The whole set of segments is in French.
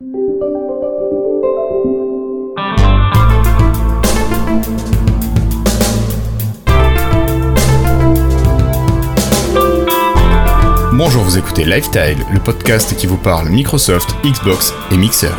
Bonjour, vous écoutez Lifestyle, le podcast qui vous parle Microsoft, Xbox et Mixer.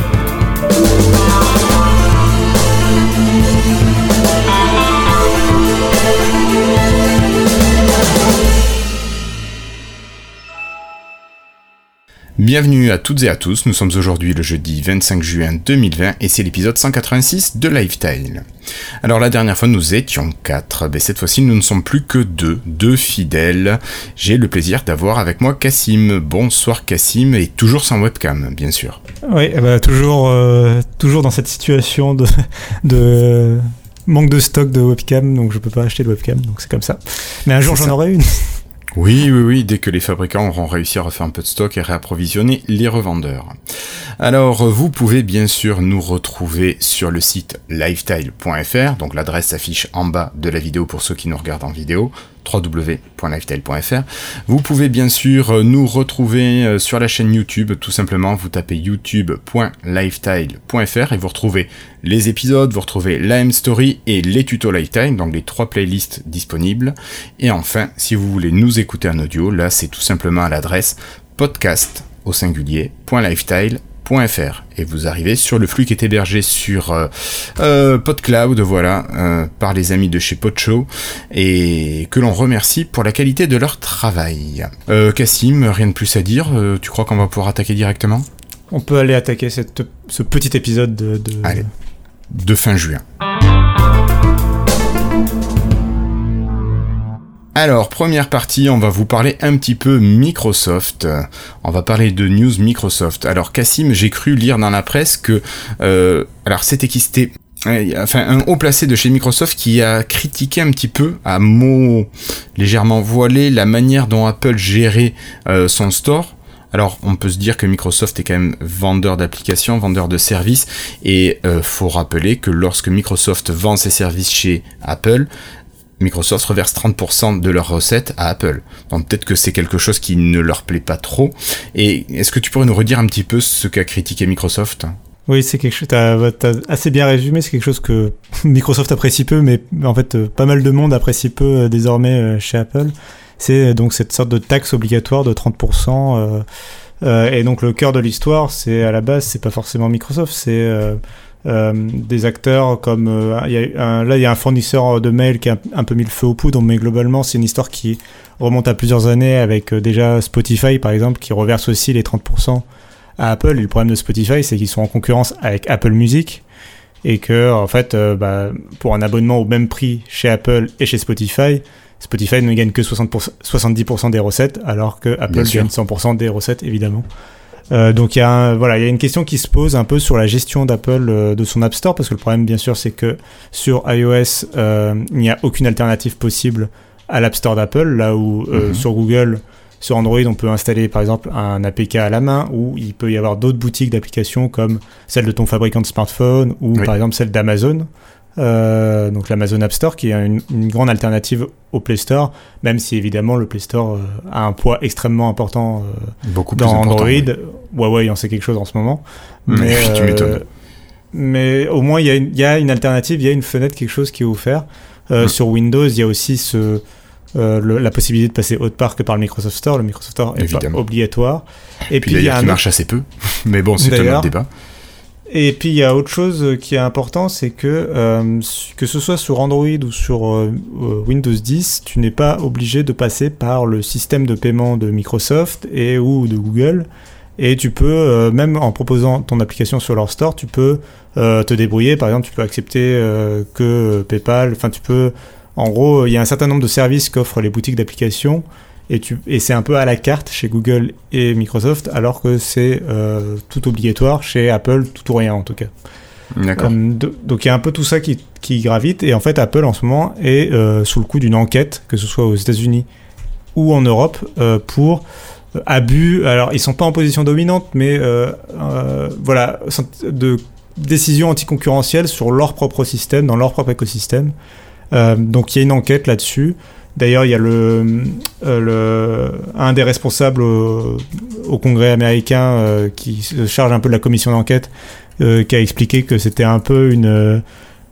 Bienvenue à toutes et à tous, nous sommes aujourd'hui le jeudi 25 juin 2020 et c'est l'épisode 186 de Lifestyle. Alors la dernière fois nous étions 4, mais cette fois-ci nous ne sommes plus que deux, deux fidèles. J'ai le plaisir d'avoir avec moi Cassim. Bonsoir Cassim et toujours sans webcam bien sûr. Oui, eh ben, toujours, euh, toujours dans cette situation de, de manque de stock de webcam, donc je peux pas acheter de webcam, donc c'est comme ça. Mais un jour j'en aurai une. Oui, oui, oui, dès que les fabricants auront réussi à refaire un peu de stock et réapprovisionner les revendeurs. Alors, vous pouvez bien sûr nous retrouver sur le site lifestyle.fr, donc l'adresse s'affiche en bas de la vidéo pour ceux qui nous regardent en vidéo, www.lifestyle.fr. Vous pouvez bien sûr euh, nous retrouver euh, sur la chaîne YouTube, tout simplement vous tapez youtube.lifestyle.fr et vous retrouvez les épisodes, vous retrouvez la M-Story et les tutos Lifetime, donc les trois playlists disponibles. Et enfin, si vous voulez nous écouter en audio, là c'est tout simplement à l'adresse podcast au singulier.lifestyle et vous arrivez sur le flux qui est hébergé sur euh, euh, PodCloud, voilà, euh, par les amis de chez Podshow et que l'on remercie pour la qualité de leur travail. Cassim, rien de plus à dire, tu crois qu'on va pouvoir attaquer directement On peut aller attaquer cette, ce petit épisode de, de... de fin juin. Alors, première partie, on va vous parler un petit peu Microsoft. On va parler de news Microsoft. Alors, Cassim, j'ai cru lire dans la presse que... Euh, alors, c'était qui? C'était enfin un haut placé de chez Microsoft qui a critiqué un petit peu à mots légèrement voilés la manière dont Apple gérait euh, son store. Alors on peut se dire que Microsoft est quand même vendeur d'applications, vendeur de services, et euh, faut rappeler que lorsque Microsoft vend ses services chez Apple, Microsoft reverse 30% de leurs recettes à Apple. Donc peut-être que c'est quelque chose qui ne leur plaît pas trop. Et est-ce que tu pourrais nous redire un petit peu ce qu'a critiqué Microsoft? Oui, c'est quelque chose, t'as as assez bien résumé, c'est quelque chose que Microsoft apprécie peu, mais en fait euh, pas mal de monde apprécie peu euh, désormais euh, chez Apple. C'est donc cette sorte de taxe obligatoire de 30%. et donc le cœur de l'histoire, c'est à la base, c'est pas forcément Microsoft, c'est euh, des acteurs comme euh, y a là il y a un fournisseur de mail qui a un, peu mis le feu au poudre mais globalement c'est une histoire qui remonte à plusieurs années avec euh, déjà Spotify par exemple qui reverse aussi les 30% à Apple. Et le problème de Spotify c'est qu'ils sont en concurrence avec Apple Music et que en fait bah, pour un abonnement au même prix chez Apple et chez Spotify Spotify ne gagne que 60%, 70% des recettes alors que Apple gagne 100% des recettes évidemment euh, donc il y a voilà, il y a une question qui se pose un peu sur la gestion d'Apple euh, de son App Store parce que le problème bien sûr c'est que sur iOS euh, il n'y a aucune alternative possible à l'App Store d'Apple là où mhm. sur Google sur Android on peut installer par exemple un APK à la main ou il peut y avoir d'autres boutiques d'applications comme celle de ton fabricant de smartphone ou par exemple celle d'Amazon euh, donc l'Amazon App Store, qui est une, grande alternative au Play Store, même si évidemment le Play Store euh, a un poids extrêmement important euh, Beaucoup dans Android. Ouais, il en sait quelque chose en ce moment. Mais, tu m'étonnes. Mais au moins, il y, y, a une alternative, il y a une fenêtre, quelque chose qui est offert. Hmm. Sur Windows, il y a aussi ce, la possibilité de passer autre part que par le Microsoft Store. Le Microsoft Store est pas obligatoire. Et puis, il y a un marche assez peu, mais bon, c'est un autre débat. Et puis il y a autre chose qui est important, c'est que euh, que ce soit sur Android ou sur euh, euh, Windows 10, tu n'es pas obligé de passer par le système de paiement de Microsoft et ou de Google. Et tu peux, même en proposant ton application sur leur store, tu peux te débrouiller. Par exemple, tu peux accepter que PayPal. Enfin, tu peux. En gros, il y a un certain nombre de services qu'offrent les boutiques d'applications et, tu, et c'est un peu à la carte chez Google et Microsoft, alors que c'est euh, tout obligatoire chez Apple, tout ou rien en tout cas. D'accord. Euh, donc il y a un peu tout ça qui, qui, gravite, et en fait Apple en ce moment est euh, sous le coup d'une enquête, que ce soit aux États-Unis ou en Europe, pour abus. Alors ils sont pas en position dominante, mais voilà, de décisions anticoncurrentielles sur leur propre système, dans leur propre écosystème. donc il y a une enquête là-dessus. D'ailleurs, il y a le, le, un des responsables au, Congrès américain qui se charge un peu de la commission d'enquête, qui a expliqué que c'était un peu une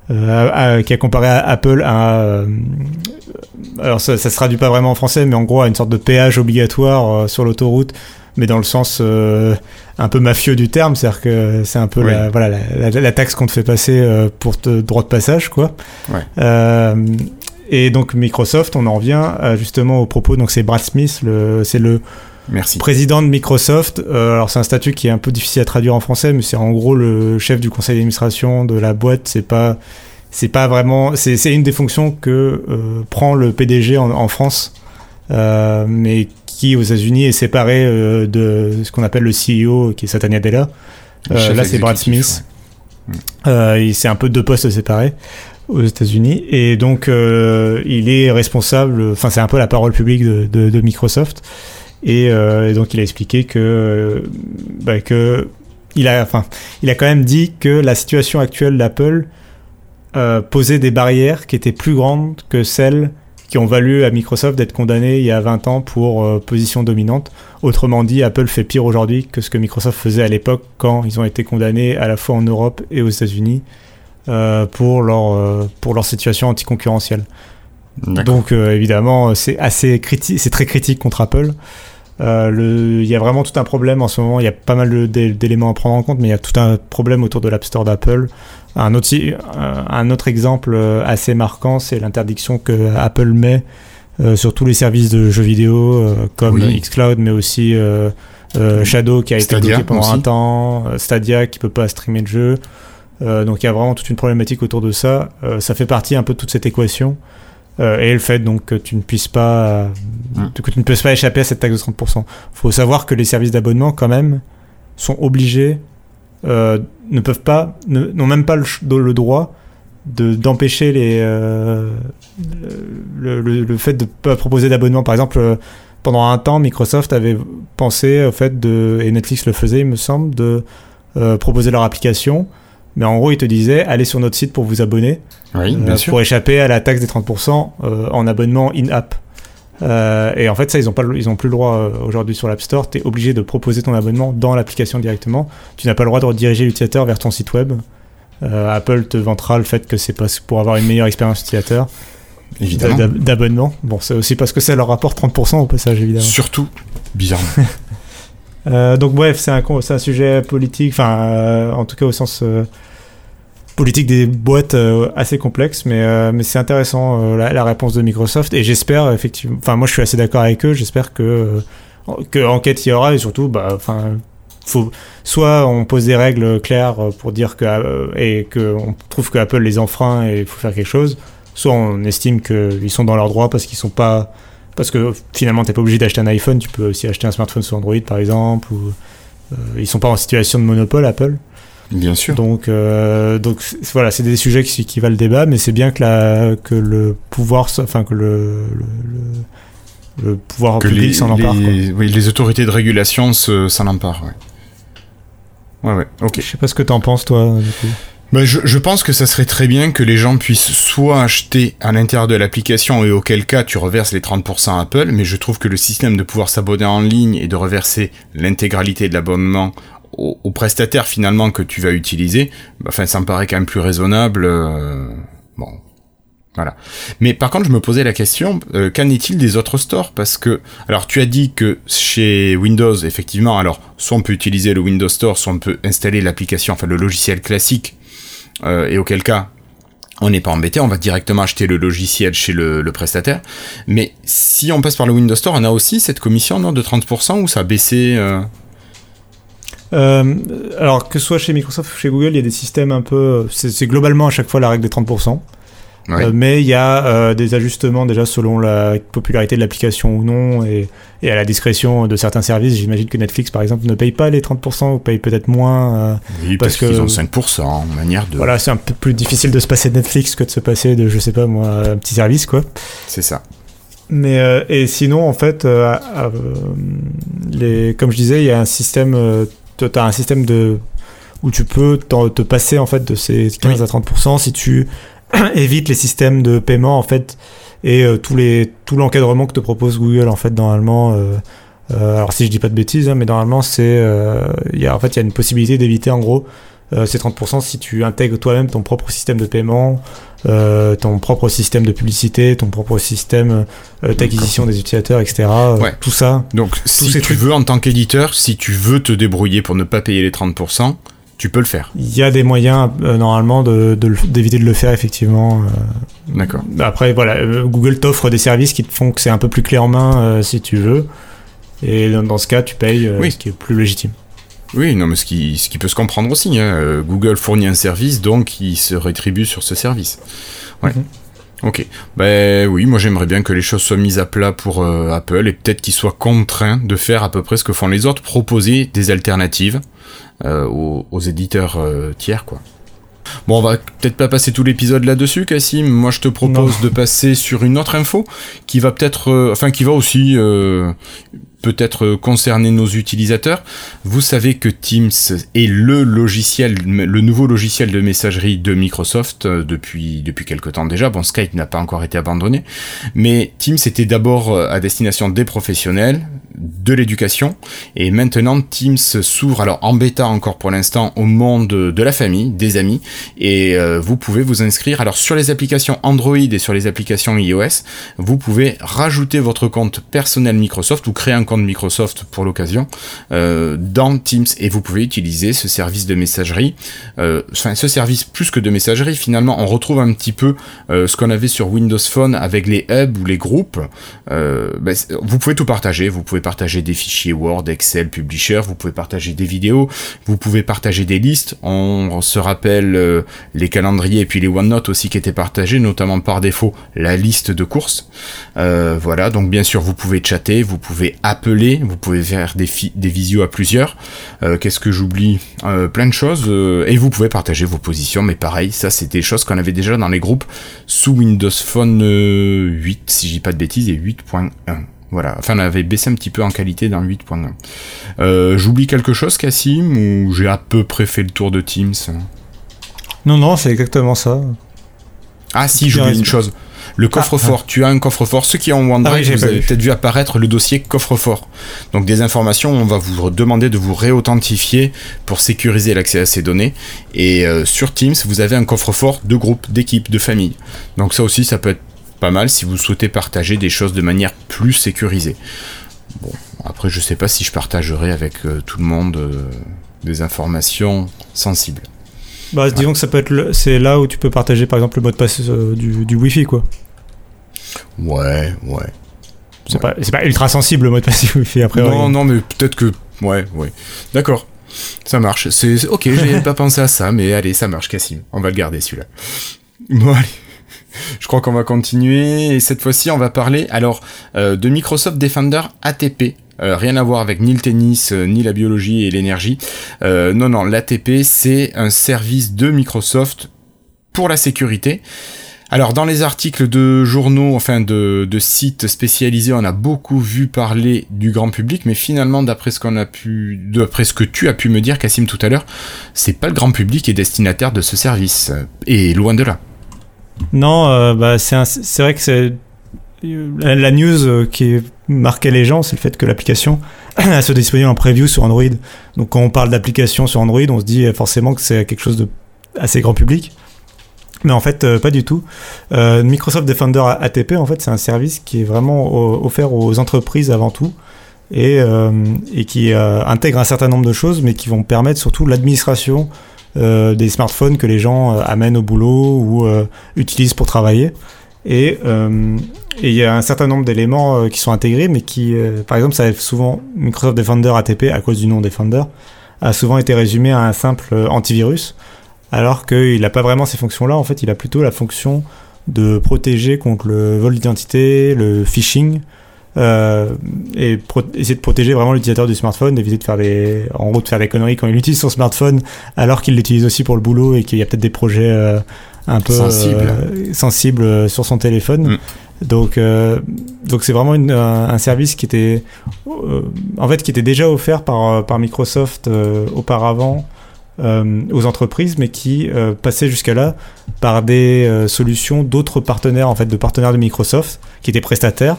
euh, qui a comparé Apple à. Euh, alors ça, ça se traduit pas vraiment en français, mais en gros à une sorte de péage obligatoire euh, sur l'autoroute, mais dans le sens un peu mafieux du terme, c'est-à-dire que c'est un peu la, voilà, la, taxe qu'on te fait passer pour te droit de passage, quoi. et donc Microsoft, on en revient justement au propos, donc c'est Brad Smith, c'est le Merci. Président de Microsoft. Euh, alors c'est un statut qui est un peu difficile à traduire en français, mais c'est en gros le chef du conseil d'administration de la boîte. C'est pas, c'est pas vraiment, c'est une des fonctions que euh, prend le PDG en, France, euh, mais qui aux États-Unis est séparé de ce qu'on appelle le CEO, qui est Satya Nadella. là c'est Brad Smith. c'est un peu deux postes séparés aux États-Unis et donc il est responsable. Enfin c'est un peu la parole publique de, de, de Microsoft. Euh, et, donc il a expliqué que, bah, que il a, enfin, il a quand même dit que la situation actuelle d'Apple euh, posait des barrières qui étaient plus grandes que celles qui ont valu à Microsoft d'être condamné il y a 20 ans pour euh, position dominante. Autrement dit, Apple fait pire aujourd'hui que ce que Microsoft faisait à l'époque quand ils ont été condamnés à la fois en Europe et aux États-Unis pour, leur, pour leur situation anticoncurrentielle. Donc évidemment, c'est assez critique, c'est très critique contre Apple. Euh, il y a vraiment tout un problème en ce moment. Il y a pas mal d'éléments à prendre en compte, mais il y a tout un problème autour de l'App Store d'Apple. Un autre, un autre exemple euh, assez marquant, c'est l'interdiction que Apple met euh, sur tous les services de jeux vidéo, comme Xcloud, mais aussi Shadow qui a été bloqué pendant un temps, Stadia qui peut pas streamer de jeu. donc il y a vraiment toute une problématique autour de ça. ça fait partie un peu de toute cette équation. Euh, et le fait donc que tu ne puisses pas mm. que tu ne puisses pas échapper à cette taxe de 30%. Faut savoir que les services d'abonnement quand même sont obligés euh, ne peuvent pas n'ont même pas le, droit de d'empêcher les euh, le, le, fait de pas proposer d'abonnement par exemple pendant un temps Microsoft avait pensé au fait de et Netflix le faisait il me semble de proposer leur application mais en gros, ils te disaient, allez sur notre site pour vous abonner. Euh, pour échapper à la taxe des 30% euh, en abonnement in-app. Euh, et en fait, ça, ils n'ont pas, ils ont plus le droit aujourd'hui sur l'App Store. Tu es obligé de proposer ton abonnement dans l'application directement. Tu n'as pas le droit de rediriger l'utilisateur vers ton site web. Apple te vantera le fait que c'est pour avoir une meilleure expérience utilisateur. Évidemment. D'abonnement. Bon, c'est aussi parce que ça leur rapporte 30% au passage, évidemment. Surtout, bizarrement. donc bref, c'est un, un, sujet politique, enfin en tout cas au sens politique des boîtes euh, assez complexe, mais, euh, mais c'est intéressant euh, la, réponse de Microsoft et j'espère effectivement, enfin moi je suis assez d'accord avec eux, j'espère que, que enquête il y aura et surtout, bah, enfin, faut, soit on pose des règles claires pour dire que, et qu'on trouve que Apple les enfreint et il faut faire quelque chose, soit on estime qu'ils sont dans leurs droits parce qu'ils sont pas, parce que finalement t'es pas obligé d'acheter un iPhone, tu peux aussi acheter un smartphone sur Android par exemple, ou ils sont pas en situation de monopole Apple. Bien sûr. Donc, euh, donc voilà, c'est des sujets qui, qui valent le débat, mais c'est bien que, la, que le pouvoir, enfin que le, le, pouvoir public s'en empare. Oui, les autorités de régulation s'en emparent. Ouais. ouais, ouais, ok. Je sais pas ce que t'en penses, toi, du coup. Ben je, je, pense que ça serait très bien que les gens puissent soit acheter à l'intérieur de l'application et auquel cas tu reverses les 30% Apple, mais je trouve que le système de pouvoir s'abonner en ligne et de reverser l'intégralité de l'abonnement au, prestataire finalement que tu vas utiliser, bah, enfin ça me paraît quand même plus raisonnable. Euh, bon, voilà. Mais par contre, je me posais la question, euh, qu'en est-il des autres stores? Parce que, alors tu as dit que chez Windows, effectivement, alors soit on peut utiliser le Windows Store, soit on peut installer l'application, enfin le logiciel classique, et auquel cas, on n'est pas embêté, on va directement acheter le logiciel chez le, prestataire. Mais si on passe par le Windows Store, on a aussi cette commission non, de 30% ou ça a baissé euh, alors que ce soit chez Microsoft ou chez Google, il y a des systèmes un peu. C'est globalement à chaque fois la règle des 30%. Euh, mais il y a euh, des ajustements déjà selon la popularité de l'application ou non et, à la discrétion de certains services. J'imagine que Netflix, par exemple, ne paye pas les 30% ou paye peut-être moins. oui, parce, qu'ils ont 5% en manière de. Voilà, c'est un peu plus difficile de se passer de Netflix que de se passer de, je sais pas moi, un petit service, quoi. C'est ça. Mais et sinon, en fait, les, comme je disais, il y a un système tu as un système de où tu peux te passer en fait de ces 15 à 30% si tu évites les systèmes de paiement en fait et tous les, tout l'encadrement que te propose Google en fait normalement. alors si je dis pas de bêtises, hein, mais normalement c'est, il y a, en fait il y a une possibilité d'éviter en gros ces 30% si tu intègres toi-même ton propre système de paiement, euh, ton propre système de publicité, ton propre système euh, d'acquisition des utilisateurs, etc. Euh, ouais. Tout ça. Donc, si tu veux, en tant qu'éditeur, si tu veux te débrouiller pour ne pas payer les 30%, tu peux le faire. Il y a des moyens, normalement, d'éviter de, de, le faire, effectivement. D'accord. Après, voilà, Google t'offre des services qui te font que c'est un peu plus clé en main si tu veux. Et dans, ce cas, tu payes oui. ce qui est plus légitime. Oui, non, mais ce qui, ce qui peut se comprendre aussi. Hein. Euh, Google fournit un service, donc il se rétribue sur ce service. Ouais. Mhm. Ok. Ben oui, moi j'aimerais bien que les choses soient mises à plat pour euh, Apple et peut-être qu'ils soient contraints de faire à peu près ce que font les autres, proposer des alternatives euh, aux, éditeurs tiers, quoi. Bon, on va peut-être pas passer tout l'épisode là-dessus, Cassim. Moi, je te propose de passer sur une autre info qui va peut-être, enfin, qui va aussi peut-être concerner nos utilisateurs. Vous savez que Teams est le logiciel, le nouveau logiciel de messagerie de Microsoft euh, depuis, depuis quelque temps déjà. Bon, Skype n'a pas encore été abandonné, mais Teams était d'abord euh, à destination des professionnels, de l'éducation, et maintenant Teams s'ouvre, alors en bêta encore pour l'instant, au monde de la famille, des amis, et euh, vous pouvez vous inscrire. Alors sur les applications Android et sur les applications iOS, vous pouvez rajouter votre compte personnel Microsoft ou créer un compte Microsoft pour l'occasion euh, dans Teams et vous pouvez utiliser ce service de messagerie. Euh, enfin, ce service plus que de messagerie, finalement, on retrouve un petit peu euh, ce qu'on avait sur Windows Phone avec les hubs ou les groupes. Ben, vous pouvez tout partager. Vous pouvez partager des fichiers Word, Excel, Publisher. Vous pouvez partager des vidéos. Vous pouvez partager des listes. On se rappelle les calendriers et puis les OneNote aussi qui étaient partagés, notamment par défaut la liste de courses. voilà. Donc bien sûr, vous pouvez chatter, vous pouvez appeler vous pouvez faire des, des visios à plusieurs. Euh, qu'est-ce que j'oublie? Euh, Plein de choses. Euh, et vous pouvez partager vos positions, mais pareil, ça c'est des choses qu'on avait déjà dans les groupes sous Windows Phone 8, si je dis pas de bêtises, et 8.1. Voilà, enfin on avait baissé un petit peu en qualité dans 8.1. J'oublie quelque chose, Cassim, ou j'ai à peu près fait le tour de Teams? Non, non, c'est exactement ça. Ah si, j'oublie une chose. Le coffre-fort, ah, tu as un coffre-fort. Ceux qui ont OneDrive, ah vous avez peut-être vu apparaître le dossier coffre-fort. Donc des informations, on va vous demander de vous réauthentifier pour sécuriser l'accès à ces données. Et euh, sur Teams, vous avez un coffre-fort de groupe, d'équipe, de famille. Donc ça aussi, ça peut être pas mal si vous souhaitez partager des choses de manière plus sécurisée. Bon, après, je sais pas si je partagerai avec euh, tout le monde euh, des informations sensibles. Bah, disons que ça peut être c'est là où tu peux partager par exemple le mot de passe du, du Wi-Fi quoi. Ouais, ouais. C'est pas, pas, ultra sensible le mot de passe Wi-Fi après. Non, non, mais peut-être que. Ouais, ouais. D'accord. Ça marche. C'est ok, j'ai pas pensé à ça, mais allez, ça marche, Cassim. On va le garder celui-là. Bon, allez. Je crois qu'on va continuer et cette fois-ci on va parler alors euh, de Microsoft Defender ATP. Euh, rien à voir avec ni le tennis, euh, ni la biologie et l'énergie. non, non, l'ATP c'est un service de Microsoft pour la sécurité. Alors dans les articles de journaux, enfin de, de, sites spécialisés, on a beaucoup vu parler du grand public, mais finalement d'après ce qu'on a pu, d'après ce que tu as pu me dire, Cassim tout à l'heure, c'est pas le grand public qui est destinataire de ce service, et loin de là. Non, euh, bah c'est vrai que la, news euh, qui marquait les gens, c'est le fait que l'application se disponible en preview sur Android. Donc quand on parle d'application sur Android, on se dit forcément que c'est quelque chose de assez grand public. Mais en fait, euh, pas du tout. Euh, Microsoft Defender ATP, en fait, c'est un service qui est vraiment offert aux entreprises avant tout et, euh, et qui intègre un certain nombre de choses, mais qui vont permettre surtout l'administration des smartphones que les gens amènent au boulot ou utilisent pour travailler. Et il y a un certain nombre d'éléments qui sont intégrés, mais qui, par exemple, ça souvent Microsoft Defender ATP à cause du nom Defender a souvent été résumé à un simple antivirus alors qu'il n'a pas vraiment ces fonctions-là. En fait, il a plutôt la fonction de protéger contre le vol d'identité, le phishing, euh, et essayer de protéger vraiment l'utilisateur du smartphone, d'éviter de faire des, en gros, de faire des conneries quand il utilise son smartphone, alors qu'il l'utilise aussi pour le boulot et qu'il y a peut-être des projets euh, un peu euh, sensibles, sur son téléphone. Mm. Donc, donc c'est vraiment un, service qui était, en fait, qui était déjà offert par par Microsoft auparavant aux entreprises, mais qui passaient jusqu'à là par des solutions d'autres partenaires, en fait, de partenaires de Microsoft, qui étaient prestataires.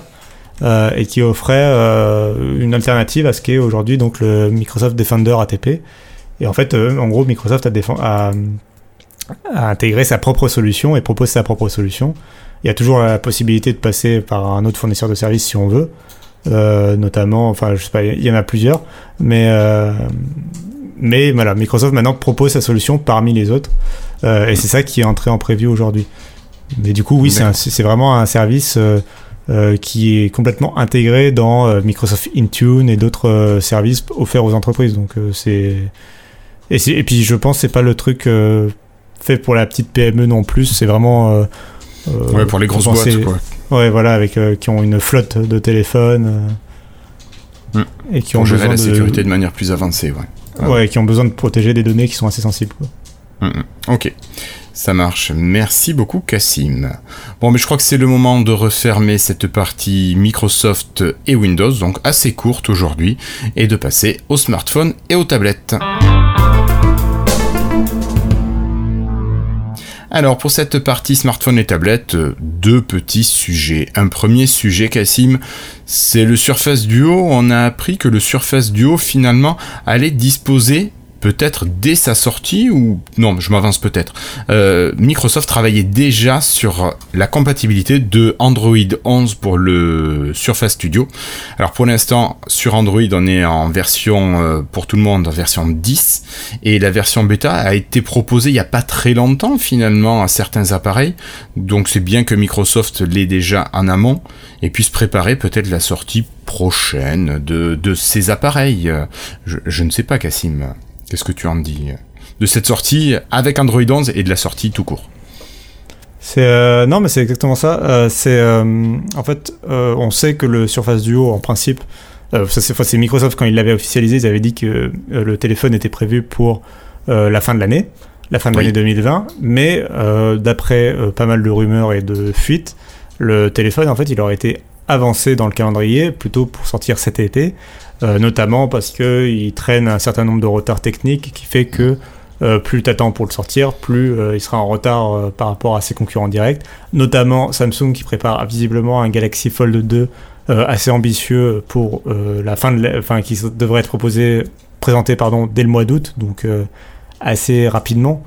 Et qui offraient une alternative à ce qu'est aujourd'hui donc le Microsoft Defender ATP. Et en fait, en gros, Microsoft a, a, a, intégré sa propre solution et propose sa propre solution. Il y a toujours la possibilité de passer par un autre fournisseur de services si on veut. Euh, notamment, enfin, je sais pas, il y en a plusieurs, mais euh, mais voilà, Microsoft maintenant propose sa solution parmi les autres, euh, et c'est ça qui est entré en preview aujourd'hui. Mais du coup, oui, c'est vraiment un service qui est complètement intégré dans Microsoft Intune et d'autres services offerts aux entreprises. Donc c'est et, et, puis je pense c'est pas le truc fait pour la petite PME non plus. C'est vraiment ouais, pour les grosses boîtes, quoi. Ouais, voilà, avec, euh, qui ont une flotte de téléphones. Euh, mm. Et qui ont gérer la sécurité de manière plus avancée, ouais. Ouais, qui ont besoin de protéger des données qui sont assez sensibles, quoi. Ok. Ça marche. Merci beaucoup, Cassim. Bon, mais je crois que c'est le moment de refermer cette partie Microsoft et Windows, donc assez courte aujourd'hui, et de passer aux smartphones et aux tablettes. Alors pour cette partie smartphone et tablette, euh, deux petits sujets. Un premier sujet, Cassim, c'est le Surface Duo. On a appris que le Surface Duo finalement allait disposer peut-être dès sa sortie ou non, je m'avance peut-être. Euh, Microsoft travaillait déjà sur la compatibilité de Android 11 pour le Surface Studio. Alors pour l'instant, sur Android, on est en version euh, pour tout le monde, en version 10 et la version bêta a été proposée il n'y a pas très longtemps finalement à certains appareils. Donc c'est bien que Microsoft l'ait déjà en amont et puisse préparer peut-être la sortie prochaine de, de ces appareils. Je, je ne sais pas, Cassim. Qu'est-ce que tu en dis de cette sortie avec Android 11 et de la sortie tout court? C'est euh, non mais c'est exactement ça. Euh, c'est euh, en fait on sait que le Surface Duo en principe c'est Microsoft quand ils l'avaient officialisé ils avaient dit que le téléphone était prévu pour la fin de l'année, la fin de l'année 2020. Mais d'après pas mal de rumeurs et de fuites, le téléphone en fait il aurait été avancé dans le calendrier plutôt pour sortir cet été. Euh, notamment parce qu'il traîne un certain nombre de retards techniques qui fait que euh, plus tu attends pour le sortir, plus euh, il sera en retard par rapport à ses concurrents directs. Notamment Samsung qui prépare visiblement un Galaxy Fold 2 assez ambitieux pour la fin de, enfin qui devrait être proposé, présenté pardon dès le mois d'août, donc assez rapidement.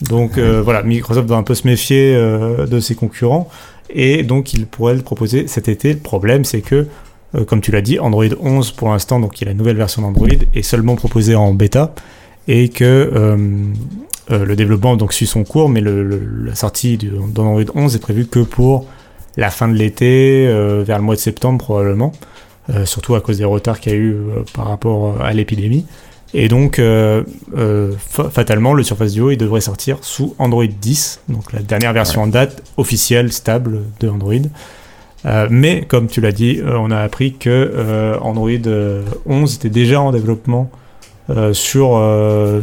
Donc voilà, Microsoft doit un peu se méfier de ses concurrents et donc il pourrait le proposer cet été. Le problème c'est que euh, comme tu l'as dit, Android 11 pour l'instant, donc il y a la nouvelle version d'Android, est seulement proposée en bêta et que euh, euh, le développement donc suit son cours, mais la sortie d'Android 11 est prévue que pour la fin de l'été, vers le mois de septembre probablement, surtout à cause des retards qu'il y a eu par rapport à l'épidémie. Et donc, fatalement, le Surface Duo, il devrait sortir sous Android 10, donc la dernière version en date officielle, stable de Android. Euh, mais comme tu l'as dit, euh, on a appris que euh, Android 11 était déjà en développement sur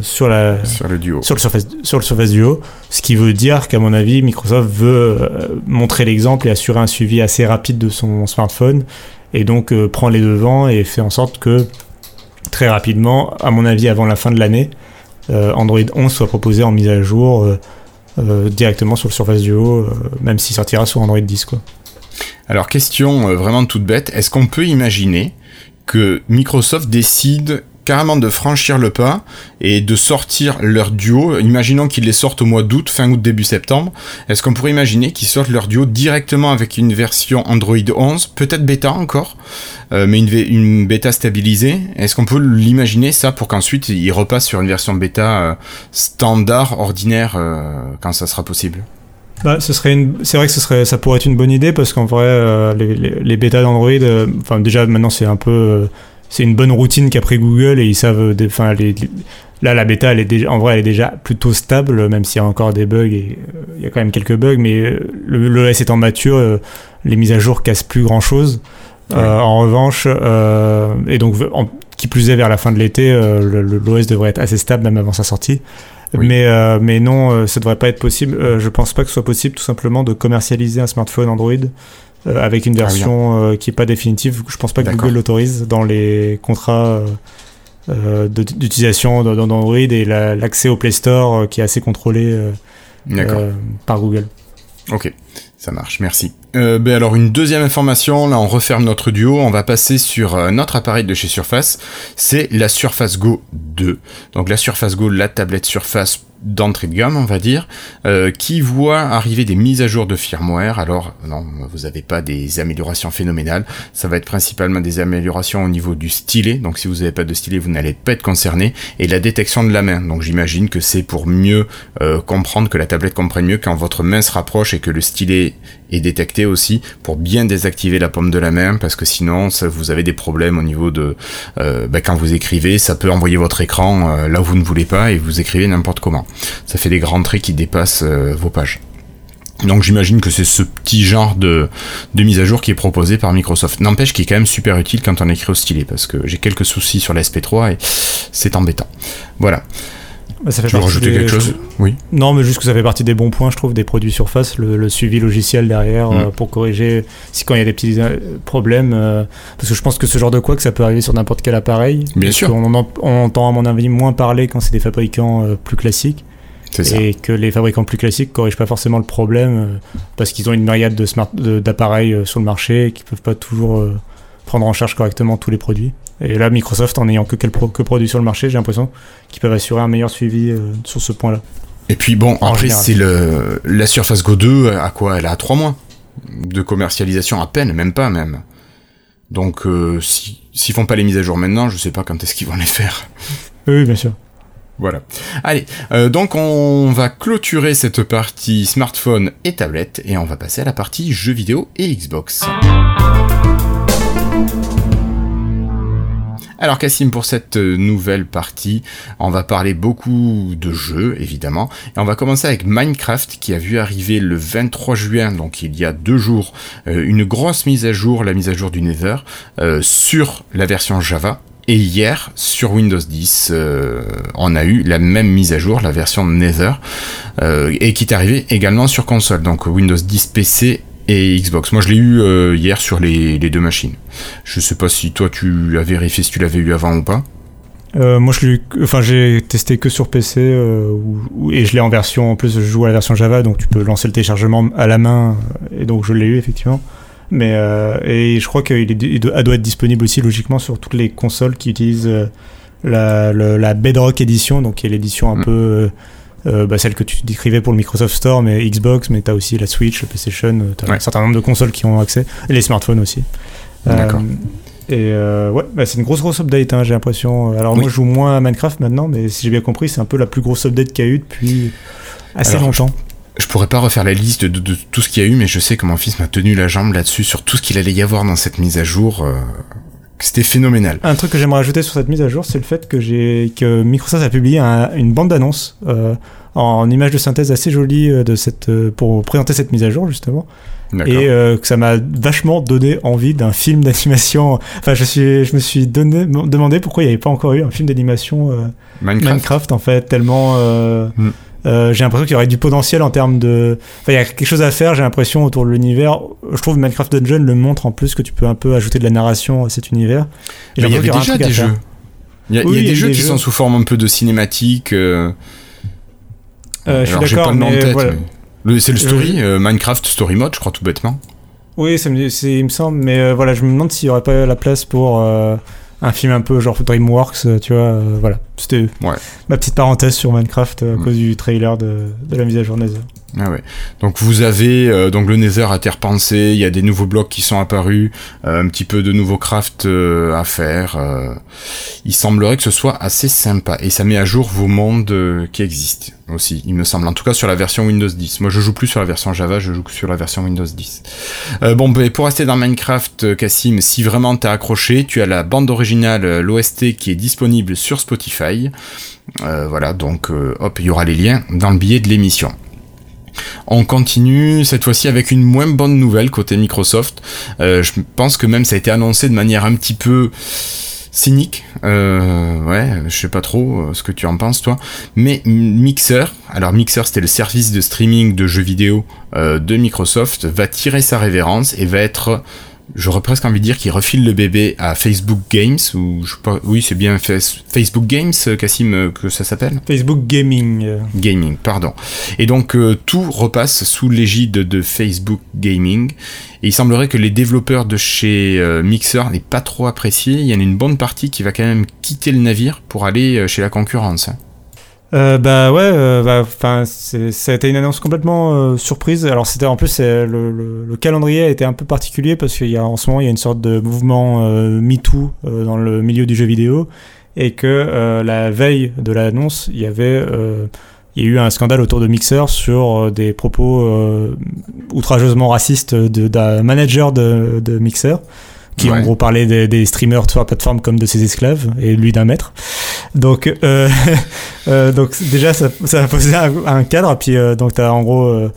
sur la sur le duo sur le Surface sur le Surface Duo, ce qui veut dire qu'à mon avis, Microsoft veut montrer l'exemple et assurer un suivi assez rapide de son smartphone et donc prend les devants et fait en sorte que très rapidement, à mon avis, avant la fin de l'année, Android 11 soit proposé en mise à jour directement sur le Surface Duo, même s'il sortira sur Android 10 quoi. Alors question euh, vraiment toute bête, est-ce qu'on peut imaginer que Microsoft décide carrément de franchir le pas et de sortir leur duo, imaginons qu'ils les sortent au mois d'août, fin août, début septembre, est-ce qu'on pourrait imaginer qu'ils sortent leur duo directement avec une version Android 11, peut-être bêta encore, euh, mais une, bêta stabilisée? Est-ce qu'on peut l'imaginer ça pour qu'ensuite ils repassent sur une version bêta euh, standard, ordinaire, quand ça sera possible? Bah, ce serait une... C'est vrai que ce serait... ça pourrait être une bonne idée parce qu'en vrai, euh, les, les, bêtas d'Android, euh, enfin déjà maintenant c'est un peu. Euh, c'est une bonne routine qu'a pris Google et ils savent. Enfin, les, là la bêta, elle est déjà... en vrai, elle est déjà plutôt stable, même s'il y a encore des bugs et il y a quand même quelques bugs, mais l'OS étant mature, les mises à jour cassent plus grand chose. en revanche, et donc qui plus est vers la fin de l'été, l'OS devrait être assez stable même avant sa sortie. Mais, euh, mais non, euh, ça devrait pas être possible. Euh, je pense pas que ce soit possible tout simplement de commercialiser un smartphone Android avec une ah version qui est pas définitive. Je pense pas que Google l'autorise dans les contrats d'utilisation d'Android et l'accès au Play Store qui est assez contrôlé par Google. Ok, ça marche, merci. Euh, ben alors une deuxième information, là on referme notre duo, on va passer sur euh, notre appareil de chez Surface, c'est la Surface Go 2. Donc la Surface Go, la tablette Surface d'entrée de gamme, on va dire, euh, qui voit arriver des mises à jour de firmware. Alors, non, vous n'avez pas des améliorations phénoménales. Ça va être principalement des améliorations au niveau du stylet. Donc, si vous n'avez pas de stylet, vous n'allez pas être concerné. Et la détection de la main. Donc, j'imagine que c'est pour mieux euh, comprendre que la tablette comprenne mieux quand votre main se rapproche et que le stylet est détecté aussi pour bien désactiver la paume de la main parce que sinon ça, vous avez des problèmes au niveau de euh, bah, quand vous écrivez ça peut envoyer votre écran là où vous ne voulez pas et vous écrivez n'importe comment ça fait des grands traits qui dépassent euh, vos pages. Donc j'imagine que c'est ce petit genre de, mise à jour qui est proposé par Microsoft. N'empêche qu'il est quand même super utile quand on écrit au stylet, parce que j'ai quelques soucis sur la SP3 et c'est embêtant. Voilà. Bah, ça fait tu veux rajouter quelque chose Oui. Non, mais juste que ça fait partie des bons points, je trouve, des produits Surface, le, suivi logiciel derrière mm. euh, pour corriger si quand il y a des petits euh, problèmes. parce que je pense que ce genre de quoi que ça peut arriver sur n'importe quel appareil. Bien sûr. On, entend à mon avis moins parler quand c'est des fabricants plus classiques et que les fabricants plus classiques corrigent pas forcément le problème euh, parce qu'ils ont une myriade de smart d'appareils euh, sur le marché et qui peuvent pas toujours euh, prendre en charge correctement tous les produits. Et là, Microsoft, en ayant que quelques que produits sur le marché, j'ai l'impression qu'ils peuvent assurer un meilleur suivi sur ce point-là. Et puis bon, après, c'est le la Surface Go 2, à quoi Elle a 3 mois de commercialisation à peine, même pas même. Donc, s'ils font pas les mises à jour maintenant, je sais pas quand est-ce qu'ils vont les faire. Oui, bien sûr. Voilà. Allez, euh, donc on va clôturer cette partie smartphone et tablette et on va passer à la partie jeux vidéo et Xbox. Alors Cassim, pour cette nouvelle partie, on va parler beaucoup de jeux, évidemment, et on va commencer avec Minecraft qui a vu arriver le 23 juin, donc il y a deux jours, euh, une grosse mise à jour, la mise à jour du Nether, euh, sur la version Java, et hier, sur Windows 10, euh, on a eu la même mise à jour, la version Nether, euh, et qui est arrivée également sur console, donc Windows 10 PC et Xbox. Moi, je l'ai eu euh, hier sur les, deux machines. Je sais pas si toi tu as vérifié si tu l'avais eu avant ou pas. moi, je l'ai, enfin, j'ai testé que sur PC et je l'ai en version. En plus, je joue à la version Java, donc tu peux lancer le téléchargement à la main, et donc je l'ai eu effectivement. Mais euh, et je crois qu'il doit être disponible aussi logiquement sur toutes les consoles qui utilisent euh, la, la, Bedrock Edition, donc qui est l'édition un mm. peu euh, bah, celle que tu décrivais pour le Microsoft Store, mais Xbox, mais tu as aussi la Switch, la PlayStation, tu as un certain nombre de consoles qui ont accès, et les smartphones aussi. D'accord. Et ouais, bah, c'est une grosse grosse update, hein, j'ai l'impression. Alors moi je joue moins à Minecraft maintenant, mais si j'ai bien compris, c'est un peu la plus grosse update qu'il y a eu depuis assez longtemps je pourrais pas refaire la liste de, tout ce qu'il y a eu, mais je sais que mon fils m'a tenu la jambe là-dessus sur tout ce qu'il allait y avoir dans cette mise à jour. Euh, c'était phénoménal. Un truc que j'aimerais ajouter sur cette mise à jour, c'est le fait que que Microsoft a publié une bande d'annonce euh, en image de synthèse assez jolie euh, de cette pour présenter cette mise à jour justement. Et que ça m'a vachement donné envie d'un film d'animation. Enfin, je suis, je me suis donné, demandé pourquoi il n'y avait pas encore eu un film d'animation Minecraft. en fait, tellement. Mm. Euh, j'ai l'impression qu'il y aurait du potentiel en termes de. Enfin, il y a quelque chose à faire, j'ai l'impression, autour de l'univers. Je trouve Minecraft Dungeon le montre en plus que tu peux un peu ajouter de la narration à cet univers. il y avait déjà des jeux. Il y a, des, jeux qui sont sous forme un peu de cinématique. Euh... Euh, je suis d'accord, mais, voilà. C'est le story, euh, Minecraft Story Mode, je crois tout bêtement. Oui, ça me, il me semble, mais voilà, je me demande s'il n'y aurait pas la place pour un film un peu genre DreamWorks, tu vois, voilà. C'était ma petite parenthèse sur Minecraft à mm. cause du trailer de, de la mise à jour. Ah ouais. Donc vous avez euh, donc le Nether à terre pensée, il y a des nouveaux blocs qui sont apparus, euh, un petit peu de nouveaux crafts euh, à faire. il semblerait que ce soit assez sympa et ça met à jour vos mondes qui existent aussi, il me semble. En tout cas sur la version Windows 10. Moi je joue plus sur la version Java, je joue sur la version Windows 10. bon, bah, pour rester dans Minecraft, Cassim, si vraiment t'as accroché, tu as la bande originale, l'OST qui est disponible sur Spotify. voilà, donc hop, il y aura les liens dans le billet de l'émission. On continue cette fois-ci avec une moins bonne nouvelle côté Microsoft. Euh, je pense que même ça a été annoncé de manière un petit peu cynique. Euh, ouais, je sais pas trop euh, ce que tu en penses toi. Mais Mixer, alors Mixer c'était le service de streaming de jeux vidéo de Microsoft, va tirer sa révérence et va être j'aurais presque envie de dire qu'il refile le bébé à Facebook Games, ou je sais pas, oui, c'est bien Facebook Games, Cassim, que ça s'appelle Facebook Gaming. Gaming, pardon. Et donc, tout repasse sous l'égide de Facebook Gaming. Et il semblerait que les développeurs de chez Mixer n'aient pas trop apprécié. Il y en a une bonne partie qui va quand même quitter le navire pour aller chez la concurrence. Euh, bah ouais, euh, bah, enfin, ça a été une annonce complètement euh, surprise. Alors c'était en plus le, le, le, calendrier a été un peu particulier parce qu'il y a en ce moment il y a une sorte de mouvement MeToo dans le milieu du jeu vidéo et que la veille de l'annonce il y avait il y a eu un scandale autour de Mixer sur des propos outrageusement racistes d'un manager de, de Mixer qui en gros parlait des, des, streamers sur la plateforme comme de ses esclaves et lui d'un maître. Donc, euh, euh, donc déjà ça, ça a posé un, cadre. Puis euh, donc t'as en gros, euh,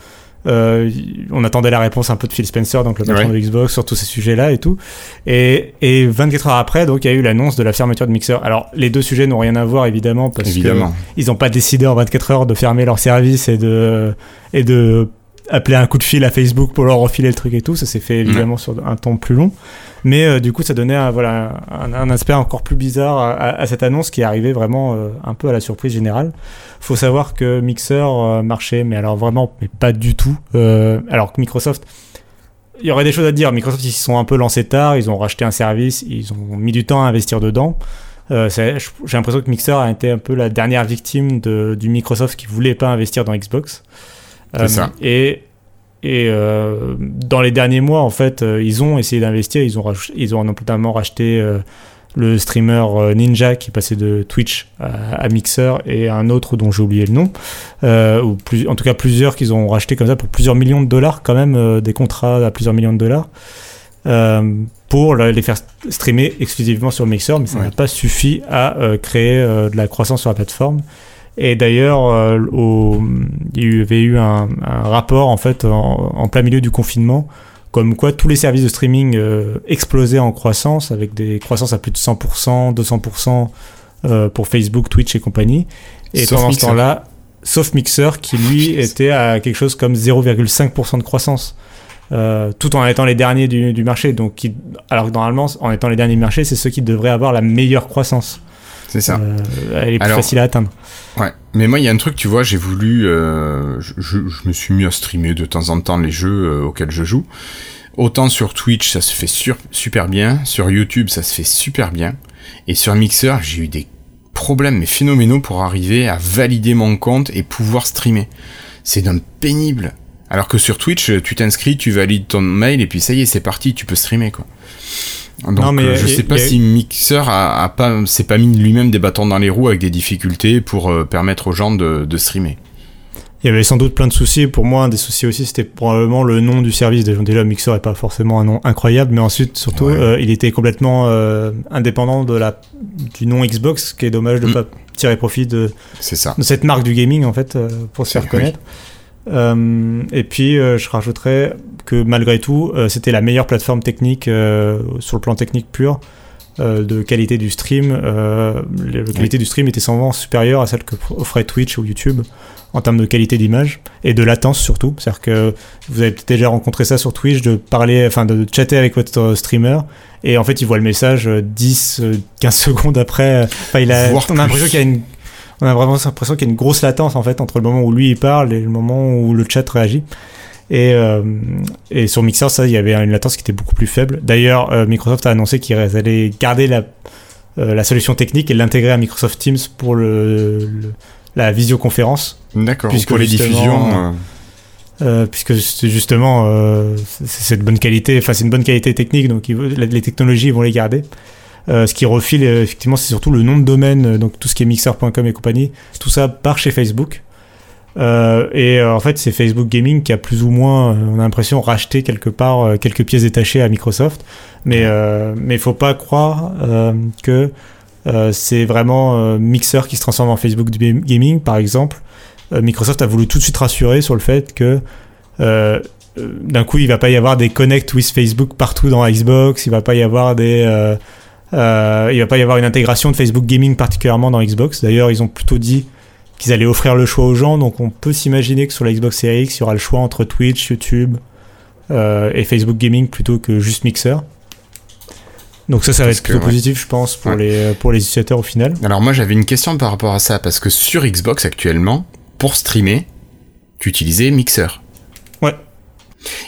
euh, on attendait la réponse un peu de Phil Spencer, donc le patron de Xbox, sur tous ces sujets-là et tout. Et, et 24 heures après, donc il y a eu l'annonce de la fermeture de Mixer. Alors les deux sujets n'ont rien à voir évidemment parce évidemment. que ils n'ont pas décidé en 24 heures de fermer leur service et de et de appeler un coup de fil à Facebook pour leur refiler le truc et tout. Ça s'est fait évidemment sur un temps plus long. Mais euh, du coup, ça donnait un, voilà, un, aspect encore plus bizarre à, cette annonce qui arrivait vraiment euh, un peu à la surprise générale. Faut savoir que Mixer euh, marchait, mais alors vraiment, mais pas du tout. alors que Microsoft, il y aurait des choses à dire. Microsoft, ils se sont un peu lancés tard, ils ont racheté un service, ils ont mis du temps à investir dedans. j'ai l'impression que Mixer a été un peu la dernière victime de, du Microsoft qui voulait pas investir dans Xbox. C'est ça. Et et euh, dans les derniers mois, en fait, euh, ils ont essayé d'investir. Ils ont, ils ont notamment racheté euh, le streamer Ninja qui passait de Twitch à, Mixer et un autre dont j'ai oublié le nom. ou plus, en tout cas, plusieurs qu'ils ont racheté comme ça pour plusieurs millions de dollars, quand même, des contrats à plusieurs millions de dollars. pour les faire streamer exclusivement sur Mixer, mais ça n'a pas suffi à créer de la croissance sur la plateforme. Et d'ailleurs, euh, il y avait eu un, rapport en fait en, plein milieu du confinement, comme quoi tous les services de streaming euh, explosaient en croissance, avec des croissances à plus de 100%, 200% euh, pour Facebook, Twitch et compagnie. Et pendant ce temps-là, sauf Mixer, qui lui était à quelque chose comme 0,5% de croissance. tout en étant les derniers du, marché. Donc, qui, alors que normalement, en étant les derniers du marché, c'est ceux qui devraient avoir la meilleure croissance. C'est ça. elle est plus facile à atteindre. Ouais, mais moi il y a un truc, tu vois, j'ai voulu, euh, je, je, me suis mis à streamer de temps en temps les jeux euh, auxquels je joue. Autant sur Twitch ça se fait super bien, sur YouTube ça se fait super bien, et sur Mixer j'ai eu des problèmes mais phénoménaux pour arriver à valider mon compte et pouvoir streamer. C'est d'un pénible. Alors que sur Twitch, tu t'inscris, tu valides ton mail et puis ça y est, c'est parti, tu peux streamer quoi. Donc, non, mais euh, je sais pas si Mixer a, pas, s'est pas mis lui-même des bâtons dans les roues avec des difficultés pour euh, permettre aux gens de, de, streamer. Il y avait sans doute plein de soucis. Pour moi, un des soucis aussi, c'était probablement le nom du service. Déjà, Mixer n'est pas forcément un nom incroyable, mais ensuite, surtout, euh, il était complètement indépendant de la, du nom Xbox, ce qui est dommage de ne mm. pas tirer profit de, ça. de cette marque du gaming, en fait, pour se faire connaître. Euh, et puis, euh, je rajouterais que malgré tout, euh, c'était la meilleure plateforme technique sur le plan technique pur de qualité du stream. la qualité du stream était souvent supérieure à celle que offrait Twitch ou YouTube en termes de qualité d'image et de latence surtout. C'est-à-dire que vous avez déjà rencontré ça sur Twitch, de parler, enfin de chatter avec votre streamer et en fait il voit le message 10, 15 secondes après. Enfin, il a, on a l'impression qu'il y a une on a vraiment l'impression qu'il y a une grosse latence en fait entre le moment où lui il parle et le moment où le chat réagit. Et, euh, et sur Mixer, ça, il y avait une latence qui était beaucoup plus faible. D'ailleurs, euh, Microsoft a annoncé qu'ils allaient garder la, euh, la solution technique et l'intégrer à Microsoft Teams pour le, la visioconférence. D'accord. Pour les diffusions. puisque justement c'est de bonne qualité, enfin c'est une bonne qualité technique, donc les technologies vont les garder. Euh, ce qui refile, euh, effectivement, c'est surtout le nom de domaine, euh, donc tout ce qui est mixer.com et compagnie. Tout ça part chez Facebook. et en fait, c'est Facebook Gaming qui a plus ou moins, on a l'impression, racheté quelque part quelques pièces détachées à Microsoft. Mais mais faut pas croire que c'est vraiment Mixer qui se transforme en Facebook Gaming, par exemple. Microsoft a voulu tout de suite rassurer sur le fait que d'un coup, il va pas y avoir des connect with Facebook partout dans Xbox, il va pas y avoir des euh, il va pas y avoir une intégration de Facebook Gaming particulièrement dans Xbox. D'ailleurs, ils ont plutôt dit qu'ils allaient offrir le choix aux gens. Donc, on peut s'imaginer que sur la Xbox Series X, il y aura le choix entre Twitch, YouTube, et Facebook Gaming plutôt que juste Mixer. Donc ça, ça va être plutôt positif, je pense, pour, les, pour les utilisateurs au final. Alors moi, j'avais une question par rapport à ça, parce que sur Xbox actuellement, pour streamer, tu utilisais Mixer.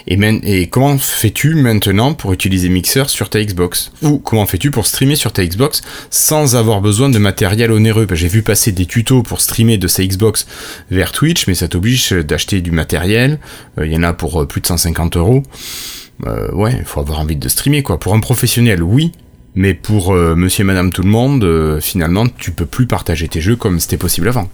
Et, comment fais-tu maintenant pour utiliser Mixer sur ta Xbox? Ou comment fais-tu pour streamer sur ta Xbox sans avoir besoin de matériel onéreux? J'ai vu passer des tutos pour streamer de sa Xbox vers Twitch, mais ça t'oblige d'acheter du matériel. Euh, il y en a pour euh, plus de 150 euros. Euh, ouais, il faut avoir envie de streamer quoi. Pour un professionnel, oui, mais pour monsieur et madame tout le monde, finalement, tu peux plus partager tes jeux comme c'était possible avant.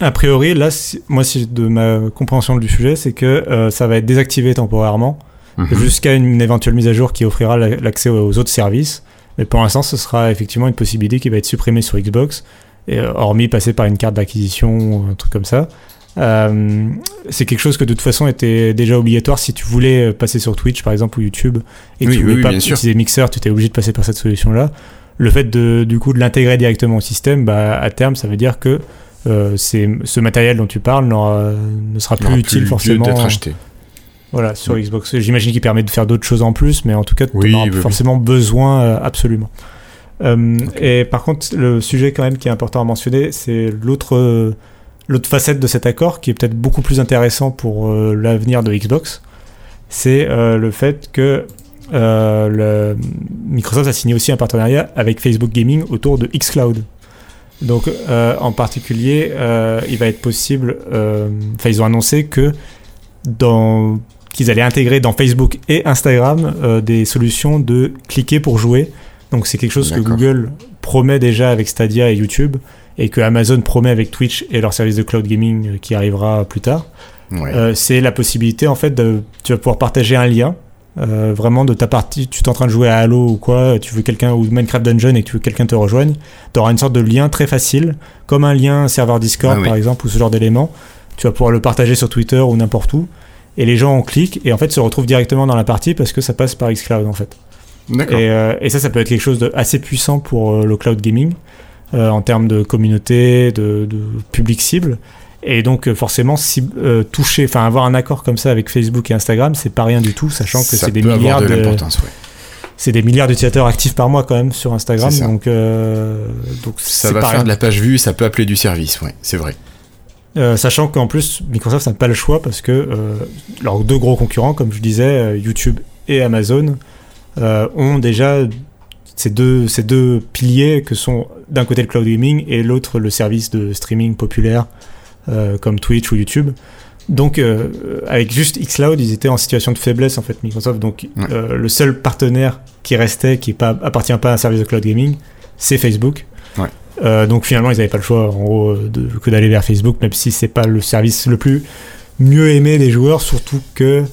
A priori, là, moi, si de ma compréhension du sujet, c'est que ça va être désactivé temporairement mhm. jusqu'à une éventuelle mise à jour qui offrira l'accès aux autres services. Mais pour l'instant, ce sera effectivement une possibilité qui va être supprimée sur Xbox, et, hormis passer par une carte d'acquisition ou un truc comme ça. Euh, c'est quelque chose que de toute façon était déjà obligatoire si tu voulais passer sur Twitch par exemple ou YouTube et que tu voulais pas utiliser Mixer, tu étais obligé de passer par cette solution là. Le fait de du coup de l'intégrer directement au système, bah, à terme ça veut dire que euh, ce matériel dont tu parles ne sera plus utile forcément d'être acheté. Voilà, sur Xbox. J'imagine qu'il permet de faire d'autres choses en plus, mais en tout cas, tu oui, forcément besoin euh, absolument. Euh, et par contre, le sujet quand même qui est important à mentionner, c'est l'autre L'autre facette de cet accord, qui est peut-être beaucoup plus intéressant pour euh, l'avenir de Xbox, c'est euh, le fait que euh, le... Microsoft a signé aussi un partenariat avec Facebook Gaming autour de xCloud. Donc, en particulier, il va être possible. Enfin, ils ont annoncé que dans qu'ils allaient intégrer dans Facebook et Instagram des solutions de cliquer pour jouer. Donc c'est quelque chose que Google promet déjà avec Stadia et YouTube et que Amazon promet avec Twitch et leur service de cloud gaming euh, qui arrivera plus tard, euh, c'est la possibilité en fait de tu vas pouvoir partager un lien euh, vraiment de ta partie, tu es en train de jouer à Halo ou quoi, tu veux quelqu'un ou Minecraft Dungeon et que tu veux quelqu'un te rejoigne, tu auras une sorte de lien très facile, comme un lien serveur Discord par exemple ou ce genre d'élément. Tu vas pouvoir le partager sur Twitter ou n'importe où et les gens en cliquent et en fait se retrouvent directement dans la partie parce que ça passe par xCloud en fait. Et, et, ça, ça peut être quelque chose d'assez puissant pour le cloud gaming. Euh, en termes de communauté, de, public cible. Et donc euh, forcément, si, euh, toucher, enfin avoir un accord comme ça avec Facebook et Instagram, c'est pas rien du tout, sachant que c'est des milliards de, c'est des milliards d'utilisateurs actifs par mois quand même sur Instagram. Donc, donc ça va faire de la page vue, ça peut appeler du service, ouais, c'est vrai. sachant qu'en plus, Microsoft n'a pas le choix parce que leurs deux gros concurrents, comme je disais, YouTube et Amazon, ont déjà ces deux, ces deux piliers que sont d'un côté le cloud gaming et l'autre le service de streaming populaire euh, comme Twitch ou YouTube. Donc euh, avec juste xCloud, ils étaient en situation de faiblesse en fait Microsoft. Donc euh, le seul partenaire qui restait, qui pas, appartient pas à un service de cloud gaming, c'est Facebook. Ouais. donc finalement, ils n'avaient pas le choix en gros de, que d'aller vers Facebook, même si c'est pas le service le plus mieux aimé des joueurs, surtout que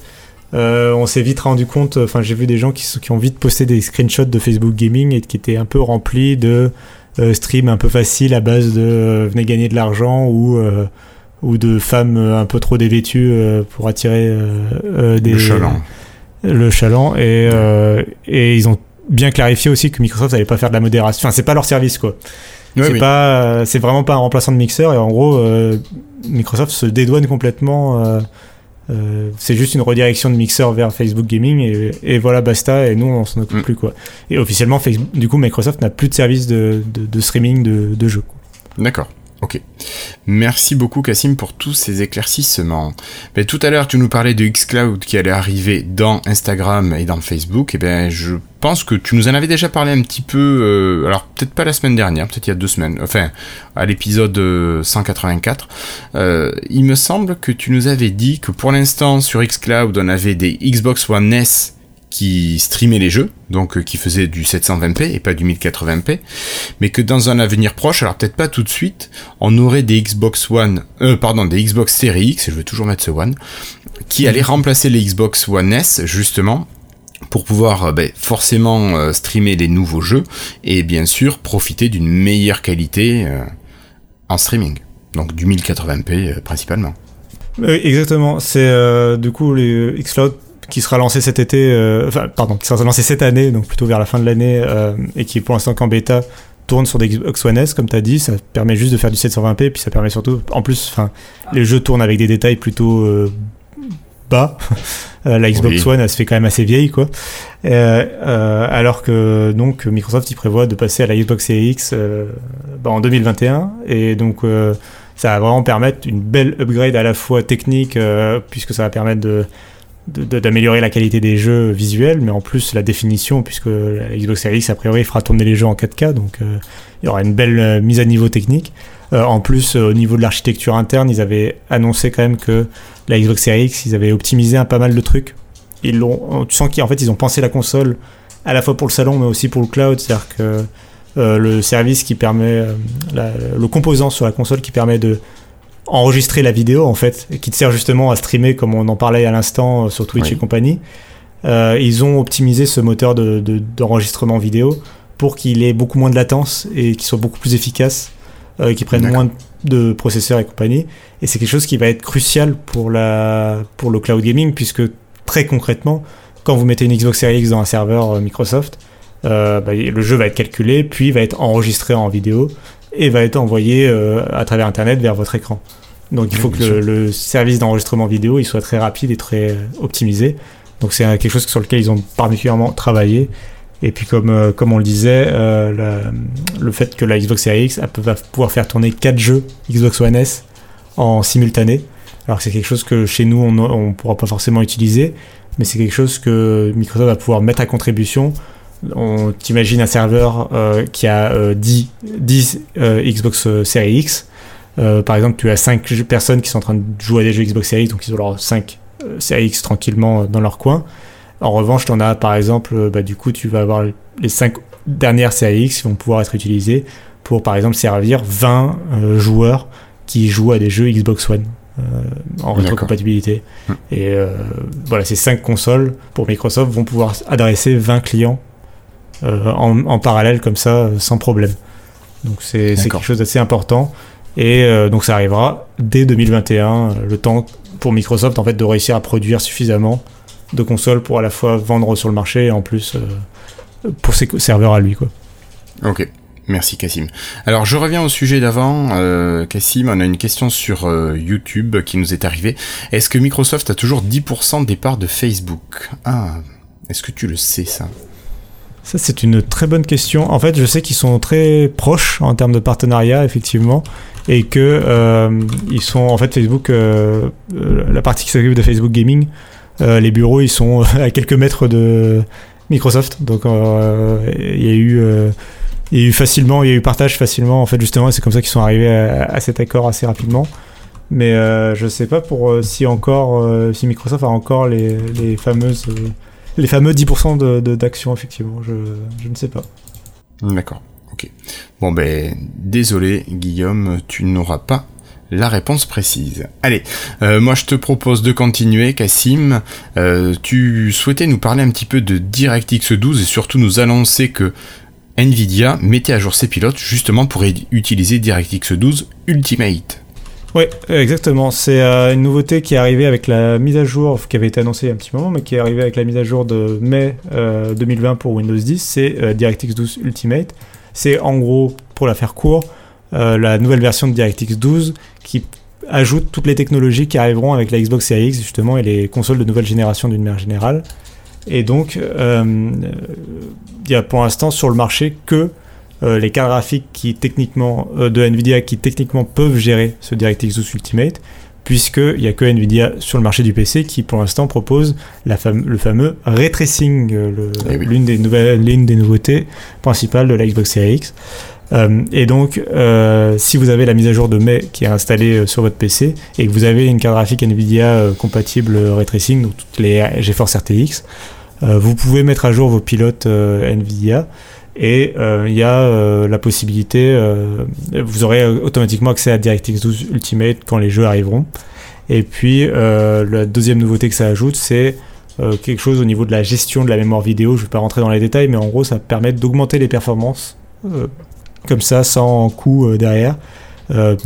euh, on s'est vite rendu compte, enfin j'ai vu des gens qui, qui, ont vite posté des screenshots de Facebook Gaming et qui étaient un peu remplis de euh, streams un peu faciles à base de euh, venez gagner de l'argent ou, ou de femmes un peu trop dévêtues pour attirer des, le chaland. Le chaland et, et ils ont bien clarifié aussi que Microsoft n'allait pas faire de la modération. Enfin c'est pas leur service quoi. c'est pas, c'est vraiment pas un remplaçant de Mixer et en gros Microsoft se dédouane complètement euh, c'est juste une redirection de mixeur vers Facebook Gaming et, voilà basta et nous on s'en occupe mm. plus quoi. Et officiellement Facebook, du coup Microsoft n'a plus de service de, streaming de, de jeux. D'accord. Ok. Merci beaucoup Cassim pour tous ces éclaircissements. Mais tout à l'heure tu nous parlais de xCloud qui allait arriver dans Instagram et dans Facebook. Et eh ben je pense que tu nous en avais déjà parlé un petit peu. Euh, alors peut-être pas la semaine dernière, peut-être il y a deux semaines. Enfin à l'épisode 184. Euh, euh, il me semble que tu nous avais dit que pour l'instant sur xCloud on avait des Xbox One S qui streamait les jeux, donc euh, qui faisait du 720p et pas du 1080p, mais que dans un avenir proche, alors peut-être pas tout de suite, on aurait des Xbox One, euh, pardon, des Xbox Series X, je vais toujours mettre ce One, qui allaient remplacer les Xbox One S justement pour pouvoir euh, ben, forcément euh, streamer les nouveaux jeux et bien sûr profiter d'une meilleure qualité en streaming, donc du 1080p principalement. exactement, c'est du coup les Xcloud qui sera lancé cet été, euh, enfin, pardon, qui sera lancé cette année, donc plutôt vers la fin de l'année, euh, et qui est pour l'instant qu'en bêta, tourne sur des Xbox One S, comme tu as dit, ça permet juste de faire du 720p, et puis ça permet surtout, en plus, enfin, les jeux tournent avec des détails plutôt euh, bas. la Xbox One, elle se fait quand même assez vieille, quoi. alors que donc Microsoft, il prévoit de passer à la Xbox Series X bah, en 2021, et donc ça va vraiment permettre une belle upgrade à la fois technique, puisque ça va permettre de d'améliorer la qualité des jeux visuels, mais en plus la définition, puisque la Xbox Series a priori, fera tourner les jeux en 4K, donc euh, il y aura une belle euh, mise à niveau technique. Euh, en plus, au niveau de l'architecture interne, ils avaient annoncé quand même que la Xbox Series X, ils avaient optimisé un pas mal de trucs. Ils l'ont, tu sens qu'en fait, ils ont pensé la console à la fois pour le salon, mais aussi pour le cloud, c'est-à-dire que le service qui permet, le composant sur la console qui permet de enregistrer la vidéo en fait, et qui te sert justement à streamer comme on en parlait à l'instant euh, sur Twitch et compagnie. Euh, ils ont optimisé ce moteur d'enregistrement de, vidéo pour qu'il ait beaucoup moins de latence et qu'il soit beaucoup plus efficace, euh, qu'il prenne moins de processeurs et compagnie. Et c'est quelque chose qui va être crucial pour, la, pour le cloud gaming, puisque très concrètement, quand vous mettez une Xbox Series X dans un serveur Microsoft, bah, le jeu va être calculé, puis va être enregistré en vidéo et va être envoyé à travers Internet vers votre écran. Donc il faut que le, service d'enregistrement vidéo il soit très rapide et très optimisé. Donc c'est quelque chose sur lequel ils ont particulièrement travaillé. Et puis comme, euh, comme on le disait, euh, le fait que la Xbox Series X va pouvoir faire tourner 4 jeux Xbox One S en simultané. Alors que c'est quelque chose que chez nous on ne pourra pas forcément utiliser, mais c'est quelque chose que Microsoft va pouvoir mettre à contribution. On t'imagine un serveur euh, qui a 10, 10 Xbox Series X euh, par exemple, tu as 5 personnes qui sont en train de jouer à des jeux Xbox Series X, donc ils ont leurs 5 euh, Series X tranquillement dans leur coin. En revanche, tu en as par exemple, euh, bah, du coup, tu vas avoir les 5 dernières Series X qui vont pouvoir être utilisées pour par exemple servir 20 joueurs qui jouent à des jeux Xbox One. en rétrocompatibilité. Hum. Et voilà, ces 5 consoles pour Microsoft vont pouvoir adresser 20 clients en, en, parallèle comme ça, sans problème. Donc c'est quelque chose d'assez important. Et euh, donc ça arrivera dès 2021, euh, le temps pour Microsoft en fait de réussir à produire suffisamment de consoles pour à la fois vendre sur le marché et en plus euh, pour ses serveurs à lui quoi. Ok. Merci Cassim. Alors je reviens au sujet d'avant. Euh, Cassim, on a une question sur YouTube qui nous est arrivée. Est-ce que Microsoft a toujours 10% des parts de Facebook? Ah, est-ce que tu le sais ça? Ça c'est une très bonne question. En fait je sais qu'ils sont très proches en termes de partenariat effectivement et que euh, ils sont en fait Facebook, euh, euh, la partie qui s'occupe de Facebook Gaming, les bureaux ils sont à quelques mètres de Microsoft, donc il y a eu y a eu facilement, il y a eu partage facilement en fait justement, c'est comme ça qu'ils sont arrivés à, cet accord assez rapidement. Mais je sais pas pour si encore si Microsoft a encore les fameuses les fameux 10% d'actions effectivement, je, je ne sais pas. D'accord. Ok. Bon ben, désolé Guillaume, tu n'auras pas la réponse précise. Allez, euh, moi je te propose de continuer, Cassim. Euh, tu souhaitais nous parler un petit peu de DirectX 12 et surtout nous annoncer que Nvidia mettait à jour ses pilotes justement pour utiliser DirectX 12 Ultimate. Oui, exactement. C'est euh, une nouveauté qui est arrivée avec la mise à jour, qui avait été annoncée il y a un petit moment, mais qui est arrivée avec la mise à jour de mai 2020 pour Windows 10, c'est DirectX 12 Ultimate. C'est en gros, pour la faire court, euh, la nouvelle version de DirectX 12 qui ajoute toutes les technologies qui arriveront avec la Xbox Series X justement et les consoles de nouvelle génération d'une manière générale. Et donc, euh, il n'y a pour l'instant sur le marché que euh, les cartes graphiques qui techniquement de Nvidia qui techniquement peuvent gérer ce DirectX 12 Ultimate puisqu'il n'y a que Nvidia sur le marché du PC qui pour l'instant propose la le fameux ray tracing, euh, eh l'une des, nouvelles, des nouveautés principales de la Xbox Series X. Euh, et donc, euh, si vous avez la mise à jour de mai qui est installée sur votre PC et que vous avez une carte graphique Nvidia compatible ray tracing, donc toutes les GeForce RTX, vous pouvez mettre à jour vos pilotes Nvidia et euh, il y a euh, la possibilité, euh, vous aurez automatiquement accès à DirectX 12 Ultimate quand les jeux arriveront. Et puis la deuxième nouveauté que ça ajoute, c'est quelque chose au niveau de la gestion de la mémoire vidéo. Je ne vais pas rentrer dans les détails, mais en gros, ça permet d'augmenter les performances comme ça, sans coût derrière.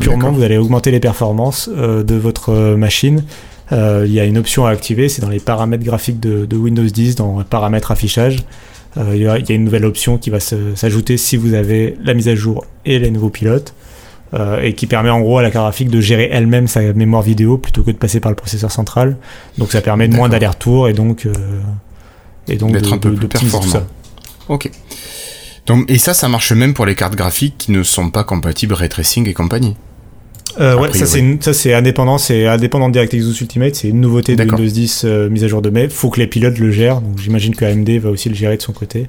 purement, vous allez augmenter les performances de votre machine. Il y a une option à activer, c'est dans les paramètres graphiques de, de Windows 10, dans paramètres affichage. Euh, il y, a une nouvelle option qui va s'ajouter si vous avez la mise à jour et les nouveaux pilotes. euh, et qui permet en gros à la carte graphique de gérer elle-même sa mémoire vidéo plutôt que de passer par le processeur central. Donc ça permet de moins d'aller-retour et donc, euh, et donc d'être un peu plus performant. Ok. Donc, et ça, ça marche même pour les cartes graphiques qui ne sont pas compatibles ray tracing et compagnie. Euh, ouais, ça c'est ça c'est indépendant, c'est indépendant de DirectX Ultimate, c'est une nouveauté de Windows 10 euh, mise à jour de mai. Faut que les pilotes le gèrent, donc j'imagine que AMD va aussi le gérer de son côté.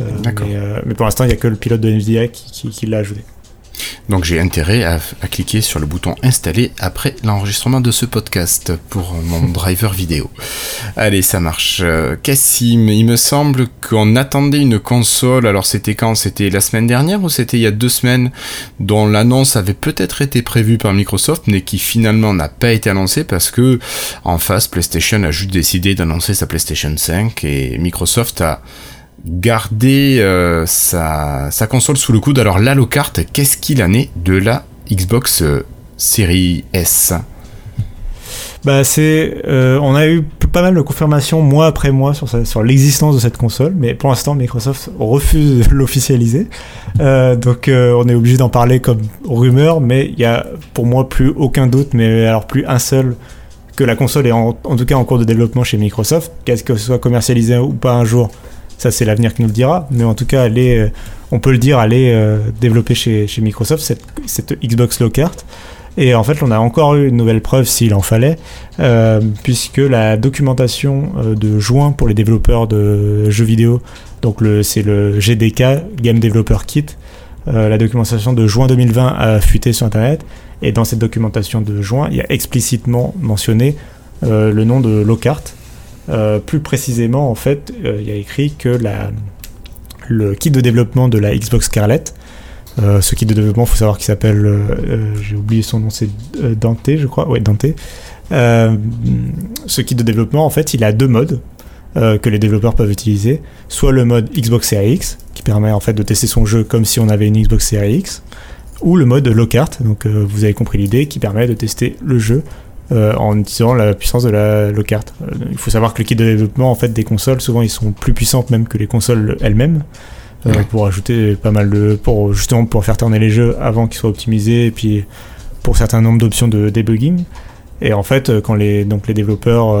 Euh, mais, euh, mais, pour l'instant, il n'y a que le pilote de NVIDIA qui, qui, qui l'a ajouté. Donc j'ai intérêt à, cliquer sur le bouton installer après l'enregistrement de ce podcast pour mon driver vidéo. Allez, ça marche. Euh, Cassim, il me semble qu'on attendait une console. Alors c'était quand? C'était la semaine dernière ou c'était il y a deux semaines? Dont l'annonce avait peut-être été prévue par Microsoft mais qui finalement n'a pas été annoncée parce que en face PlayStation a juste décidé d'annoncer sa PlayStation 5 et Microsoft a garder euh, sa, console sous le coude. Alors l'Alocart, qu'est-ce qu'il en est de la Xbox euh, Series S? Bah c'est, euh, on a eu pas mal de confirmations mois après mois sur, l'existence de cette console, mais pour l'instant Microsoft refuse de l'officialiser. donc on est obligé d'en parler comme rumeur, mais il y a pour moi plus aucun doute, mais alors plus un seul que la console est en, en tout cas en cours de développement chez Microsoft. Qu'est-ce que ce soit commercialisé ou pas un jour, ça, c'est l'avenir qui nous le dira. Mais en tout cas, euh, on peut le dire, aller euh, développer chez, chez, Microsoft cette, cette Xbox Lockhart. Et en fait, on a encore eu une nouvelle preuve s'il en fallait, euh, puisque la documentation de juin pour les développeurs de jeux vidéo, donc c'est le GDK, Game Developer Kit, la documentation de juin 2020 a fuité sur Internet, et dans cette documentation de juin, il y a explicitement mentionné le nom de Lockhart, euh, plus précisément, en fait, euh, il y a écrit que le kit de développement de la Xbox Scarlett, euh, ce kit de développement, il faut savoir qu'il s'appelle, j'ai oublié son nom, c'est Dante, je crois, ouais, Dante. ce kit de développement, en fait, il a deux modes que les développeurs peuvent utiliser. Soit le mode Xbox Series X, qui permet en fait de tester son jeu comme si on avait une Xbox Series X, ou le mode Lockhart, donc vous avez compris l'idée, qui permet de tester le jeu euh, en utilisant la puissance de la carte. Euh, il faut savoir que le kit de développement en fait des consoles, souvent ils sont plus puissantes même que les consoles elles-mêmes. Euh, pour ajouter pas mal de pour justement pour faire tourner les jeux avant qu'ils soient optimisés et puis pour certains nombres d'options de debugging et en fait quand les donc les développeurs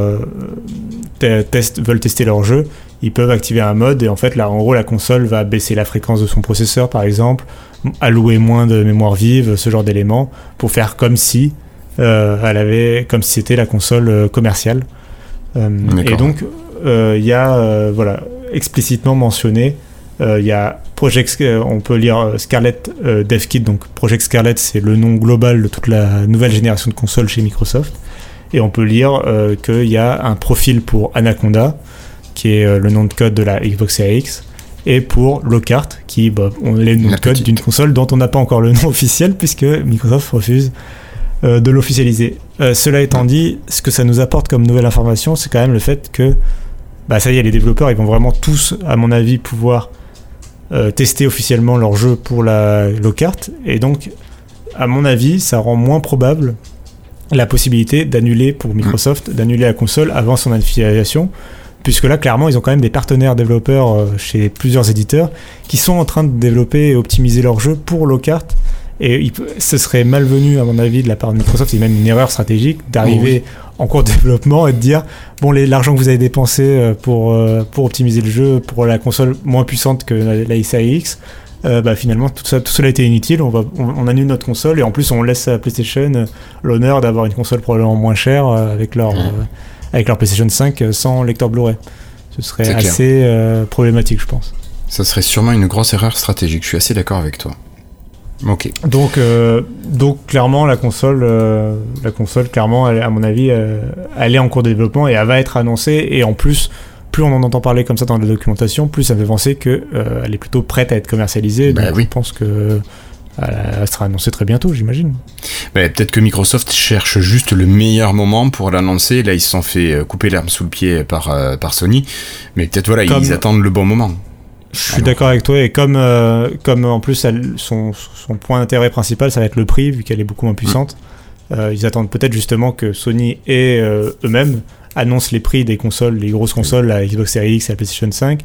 veulent tester leur jeu ils peuvent activer un mode et en fait là en gros la console va baisser la fréquence de son processeur par exemple allouer moins de mémoire vive ce genre d'éléments pour faire comme si euh, elle avait comme si c'était la console euh, commerciale. Euh, et donc, il y a voilà, explicitement mentionné il y a Project, on peut lire Scarlett DevKit, donc Project Scarlett, c'est le nom global de toute la nouvelle génération de consoles chez Microsoft. Et on peut lire qu'il y a un profil pour Anaconda, qui est le nom de code de la Xbox Series X, et pour Lockhart, qui bah, on est le nom de code d'une console dont on n'a pas encore le nom officiel, puisque Microsoft refuse euh, de l'officialiser. Euh, cela étant dit, ce que ça nous apporte comme nouvelle information, c'est quand même le fait que, bah ça y est, les développeurs, ils vont vraiment tous, à mon avis, pouvoir euh, tester officiellement leur jeu pour la Lockhart. Et donc, à mon avis, ça rend moins probable la possibilité d'annuler pour Microsoft, d'annuler la console avant son officialisation puisque là, clairement, ils ont quand même des partenaires développeurs chez plusieurs éditeurs qui sont en train de développer et optimiser leur jeu pour Lockhart et ce serait malvenu, à mon avis, de la part de Microsoft, c'est même une erreur stratégique d'arriver en cours de développement et de dire bon, l'argent que vous avez dépensé euh, pour, euh, pour optimiser le jeu pour la console moins puissante que la, XAX, euh, bah, finalement, tout, ça, tout cela était inutile. On, va, on, annule notre console et en plus, on laisse à PlayStation l'honneur d'avoir une console probablement moins chère avec leur, avec leur PlayStation 5 sans lecteur Blu-ray. Ce serait assez problématique, je pense. Ça serait sûrement une grosse erreur stratégique. Je suis assez d'accord avec toi. Ok. Donc, euh, donc clairement, la console, euh, la console, clairement, à mon avis, euh, elle est en cours de développement et elle va être annoncée. Et en plus, plus on en entend parler comme ça dans la documentation, plus ça me fait penser qu'elle elle est plutôt prête à être commercialisée. Bah donc oui. je pense que elle sera annoncée très bientôt, j'imagine. Bah, peut-être que Microsoft cherche juste le meilleur moment pour l'annoncer. Là, ils se sont fait couper l'herbe sous le pied par, par Sony. Mais peut-être voilà, ils attendent le bon moment. Je suis d'accord avec toi et comme euh, comme en plus son, son point d'intérêt principal ça va être le prix vu qu'elle est beaucoup moins puissante. Euh, ils attendent peut-être justement que Sony et euh, eux-mêmes annoncent les prix des consoles, les grosses consoles, la Xbox Series X et la PlayStation 5.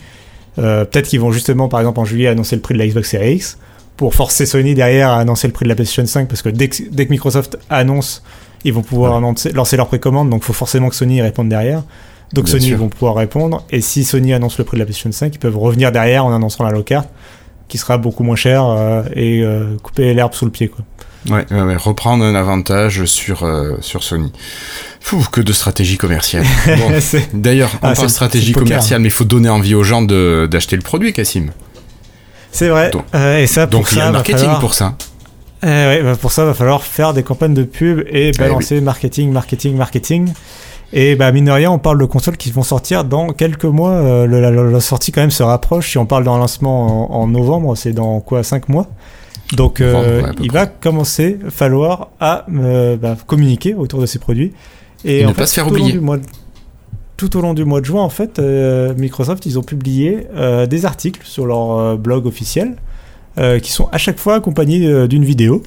peut-être qu'ils vont justement par exemple en juillet annoncer le prix de la Xbox Series X pour forcer Sony derrière à annoncer le prix de la PlayStation 5 parce que dès que, dès que Microsoft annonce, ils vont pouvoir annoncer, lancer leur précommande, donc il faut forcément que Sony réponde derrière. Donc Bien Sony sûr. vont pouvoir répondre et si Sony annonce le prix de la PlayStation 5, ils peuvent revenir derrière en annonçant la low carte qui sera beaucoup moins cher euh, et euh, couper l'herbe sous le pied quoi. Ouais, ouais, ouais, reprendre un avantage sur, euh, sur Sony. Fou, que de stratégie commerciale. Bon, D'ailleurs, on Ah, parle stratégie commerciale, mais il faut donner envie aux gens d'acheter le produit, Cassim. C'est vrai. Donc- et ça, pour Donc il y ça, a va marketing falloir- pour ça. Eh ouais, bah pour ça, va falloir faire des campagnes de pub et Eh balancer marketing, marketing, marketing. Et bah, mine de rien, on parle de consoles qui vont sortir dans quelques mois. Euh, le- la, sortie, quand même, se rapproche. Si on parle d'un lancement en, en novembre, c'est dans quoi 5 mois? Donc, euh, ouais, il près. va commencer falloir à, euh, bah, communiquer autour de ces produits. Et en ne pas se faire tout au long oublier. du mois de- tout au long du mois de juin, en fait, euh, Microsoft, ils ont publié des articles sur leur blog officiel qui sont à chaque fois accompagnés d'une vidéo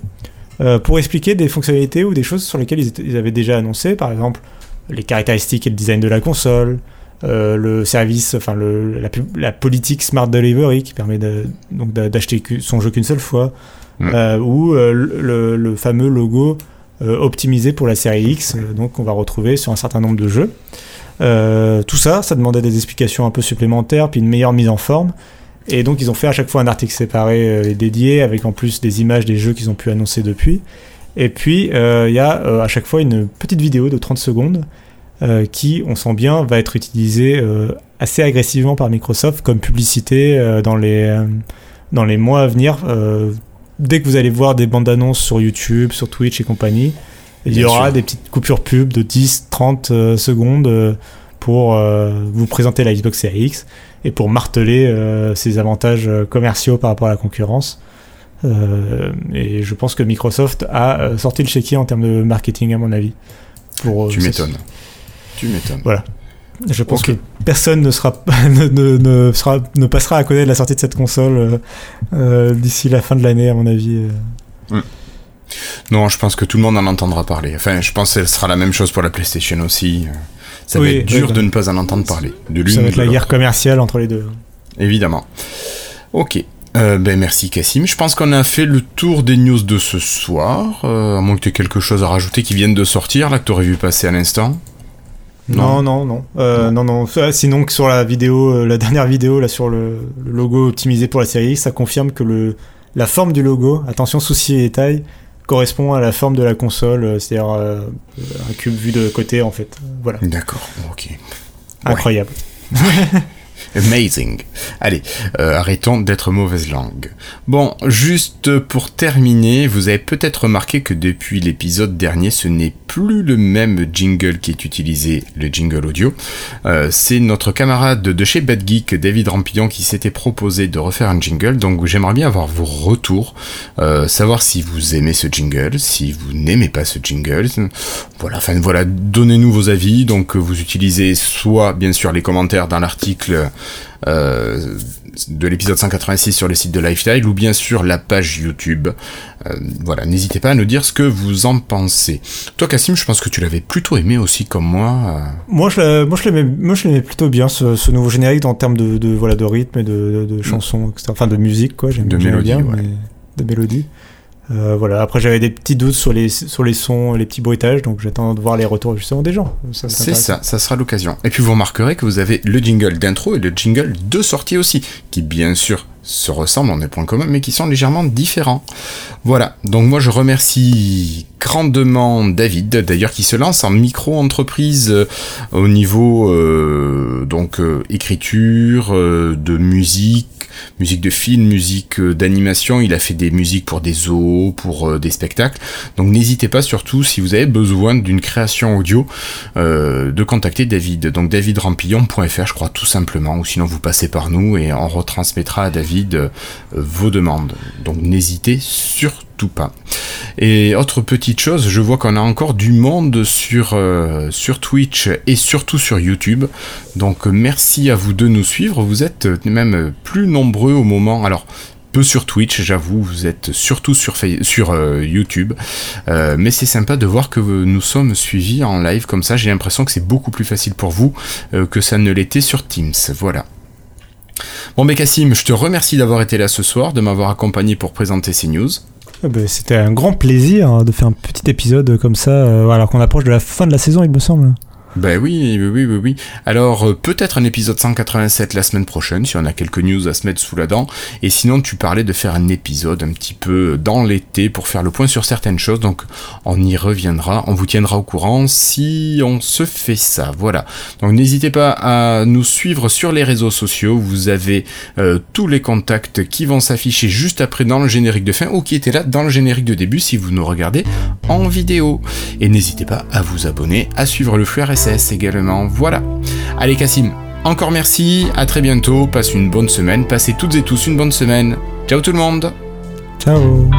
pour expliquer des fonctionnalités ou des choses sur lesquelles ils, étaient- ils avaient déjà annoncé, par exemple les caractéristiques et le design de la console, euh, le service, enfin le, la, politique Smart Delivery qui permet de- donc d'a- d'acheter son jeu qu'une seule fois, Mm. euh, ou euh, le, le fameux logo optimisé pour la série X, donc qu'on va retrouver sur un certain nombre de jeux. Tout ça, ça demandait des explications un peu supplémentaires, puis une meilleure mise en forme. Et donc ils ont fait à chaque fois un article séparé et dédié, avec en plus des images des jeux qu'ils ont pu annoncer depuis. Et puis euh, il y a euh, à chaque fois une petite vidéo de 30 secondes euh, qui, on sent bien, va être utilisée assez agressivement par Microsoft comme publicité dans, les, dans les mois à venir. Dès que vous allez voir des bandes annonces sur YouTube, sur Twitch et compagnie, il y aura sûr. des petites coupures pub de 10-30 euh, secondes pour vous présenter la Xbox Series X et pour marteler ses avantages commerciaux par rapport à la concurrence. Euh, et je pense que Microsoft a euh, sorti le chéquier en termes de marketing, à mon avis. Pour, euh, Tu m'étonnes. Tu m'étonnes. Je pense que personne ne, sera, ne, ne, ne sera, ne passera à côté de la sortie de cette console euh, d'ici la fin de l'année, à mon avis. euh. Non, je pense que tout le monde en entendra parler. Enfin, je pense que ce sera la même chose pour la PlayStation aussi. Ça va être dur de ne pas en entendre parler. De Ça va être la guerre commerciale entre les deux. Évidemment. Ok. Euh, ben merci Cassim. Je pense qu'on a fait le tour des news de ce soir. Euh, à moins que tu aies quelque chose à rajouter qui vienne de sortir, là, que tu aurais vu passer à l'instant. Non, non, non. Euh, non, non. Ça, Sinon, que sur la vidéo, euh, la dernière vidéo, là, sur le, le logo optimisé pour la série X, ça confirme que le, la forme du logo, attention, souci et taille, correspond à la forme de la console, euh, c'est-à-dire euh, un cube vu de côté, en fait. Voilà. D'accord, ok. Ouais. Amazing. Allez, euh, arrêtons d'être mauvaise langue. Bon, juste pour terminer, vous avez peut-être remarqué que depuis l'épisode dernier, ce n'est plus le même jingle qui est utilisé, le jingle audio. Euh, c'est notre camarade de chez Bad Geek, David Rampillon, qui s'était proposé de refaire un jingle. Donc j'aimerais bien avoir vos retours, euh, savoir si vous aimez ce jingle, si vous n'aimez pas ce jingle. Voilà, enfin voilà, donnez-nous vos avis. Donc vous utilisez soit bien sûr les commentaires dans l'article de l'épisode 186 sur le site de Lifestyle ou bien sûr la page YouTube. Euh, voilà, n'hésitez pas à nous dire ce que vous en pensez. Toi, Cassim, je pense que tu l'avais plutôt aimé aussi comme moi. euh. Moi, je, l'aimais, plutôt bien, ce, ce nouveau générique en termes de, de, voilà, de rythme et de, de, de chansons, etc. Enfin, de musique, quoi. J'aime De j'aimais mélodie, bien, ouais. mais- de mélodie. Euh, voilà. Après, j'avais des petits doutes sur les, sur les sons, les petits bruitages, donc j'attends de voir les retours justement des gens. C'est ça, ça sera l'occasion. Et puis vous remarquerez que vous avez le jingle d'intro et le jingle de sortie aussi, qui bien sûr se ressemblent, on est point commun, mais qui sont légèrement différents. Voilà, donc moi je remercie grandement David, d'ailleurs qui se lance en micro-entreprise euh, au niveau euh, donc euh, écriture, de musique, musique de film, musique euh, d'animation, il a fait des musiques pour des zoos, pour euh, des spectacles, donc n'hésitez pas surtout si vous avez besoin d'une création audio euh, de contacter David. Donc davidrampillon.fr, je crois tout simplement, ou sinon vous passez par nous et on retransmettra à David vos demandes. Donc n'hésitez surtout pas. Et autre petite chose, je vois qu'on a encore du monde sur, euh, sur Twitch et surtout sur YouTube. Donc euh, merci à vous de nous suivre. Vous êtes euh, même plus nombreux au moment. Alors peu sur Twitch, j'avoue, vous êtes surtout sur, sur YouTube. Mais c'est sympa de voir que nous sommes suivis en live comme ça. J'ai l'impression que c'est beaucoup plus facile pour vous que ça ne l'était sur Teams. Voilà. Bon, mais Cassim, je te remercie d'avoir été là ce soir, de m'avoir accompagné pour présenter ces news. Ah bah, C'était un grand plaisir hein, de faire un petit épisode comme ça, euh, alors qu'on approche de la fin de la saison, il me semble. Ben oui, oui, oui, oui. Alors euh, peut-être un épisode 187 la semaine prochaine, si on a quelques news à se mettre sous la dent. Et sinon, tu parlais de faire un épisode un petit peu dans l'été pour faire le point sur certaines choses. Donc on y reviendra, on vous tiendra au courant si on se fait ça. Voilà. Donc n'hésitez pas à nous suivre sur les réseaux sociaux. Vous avez euh, tous les contacts qui vont s'afficher juste après dans le générique de fin ou qui étaient là dans le générique de début si vous nous regardez en vidéo. Et n'hésitez pas à vous abonner, à suivre le flux Également. Voilà. Allez Cassim, encore merci, à très bientôt, passe une bonne semaine, passez toutes et tous une bonne semaine. Ciao tout le monde Ciao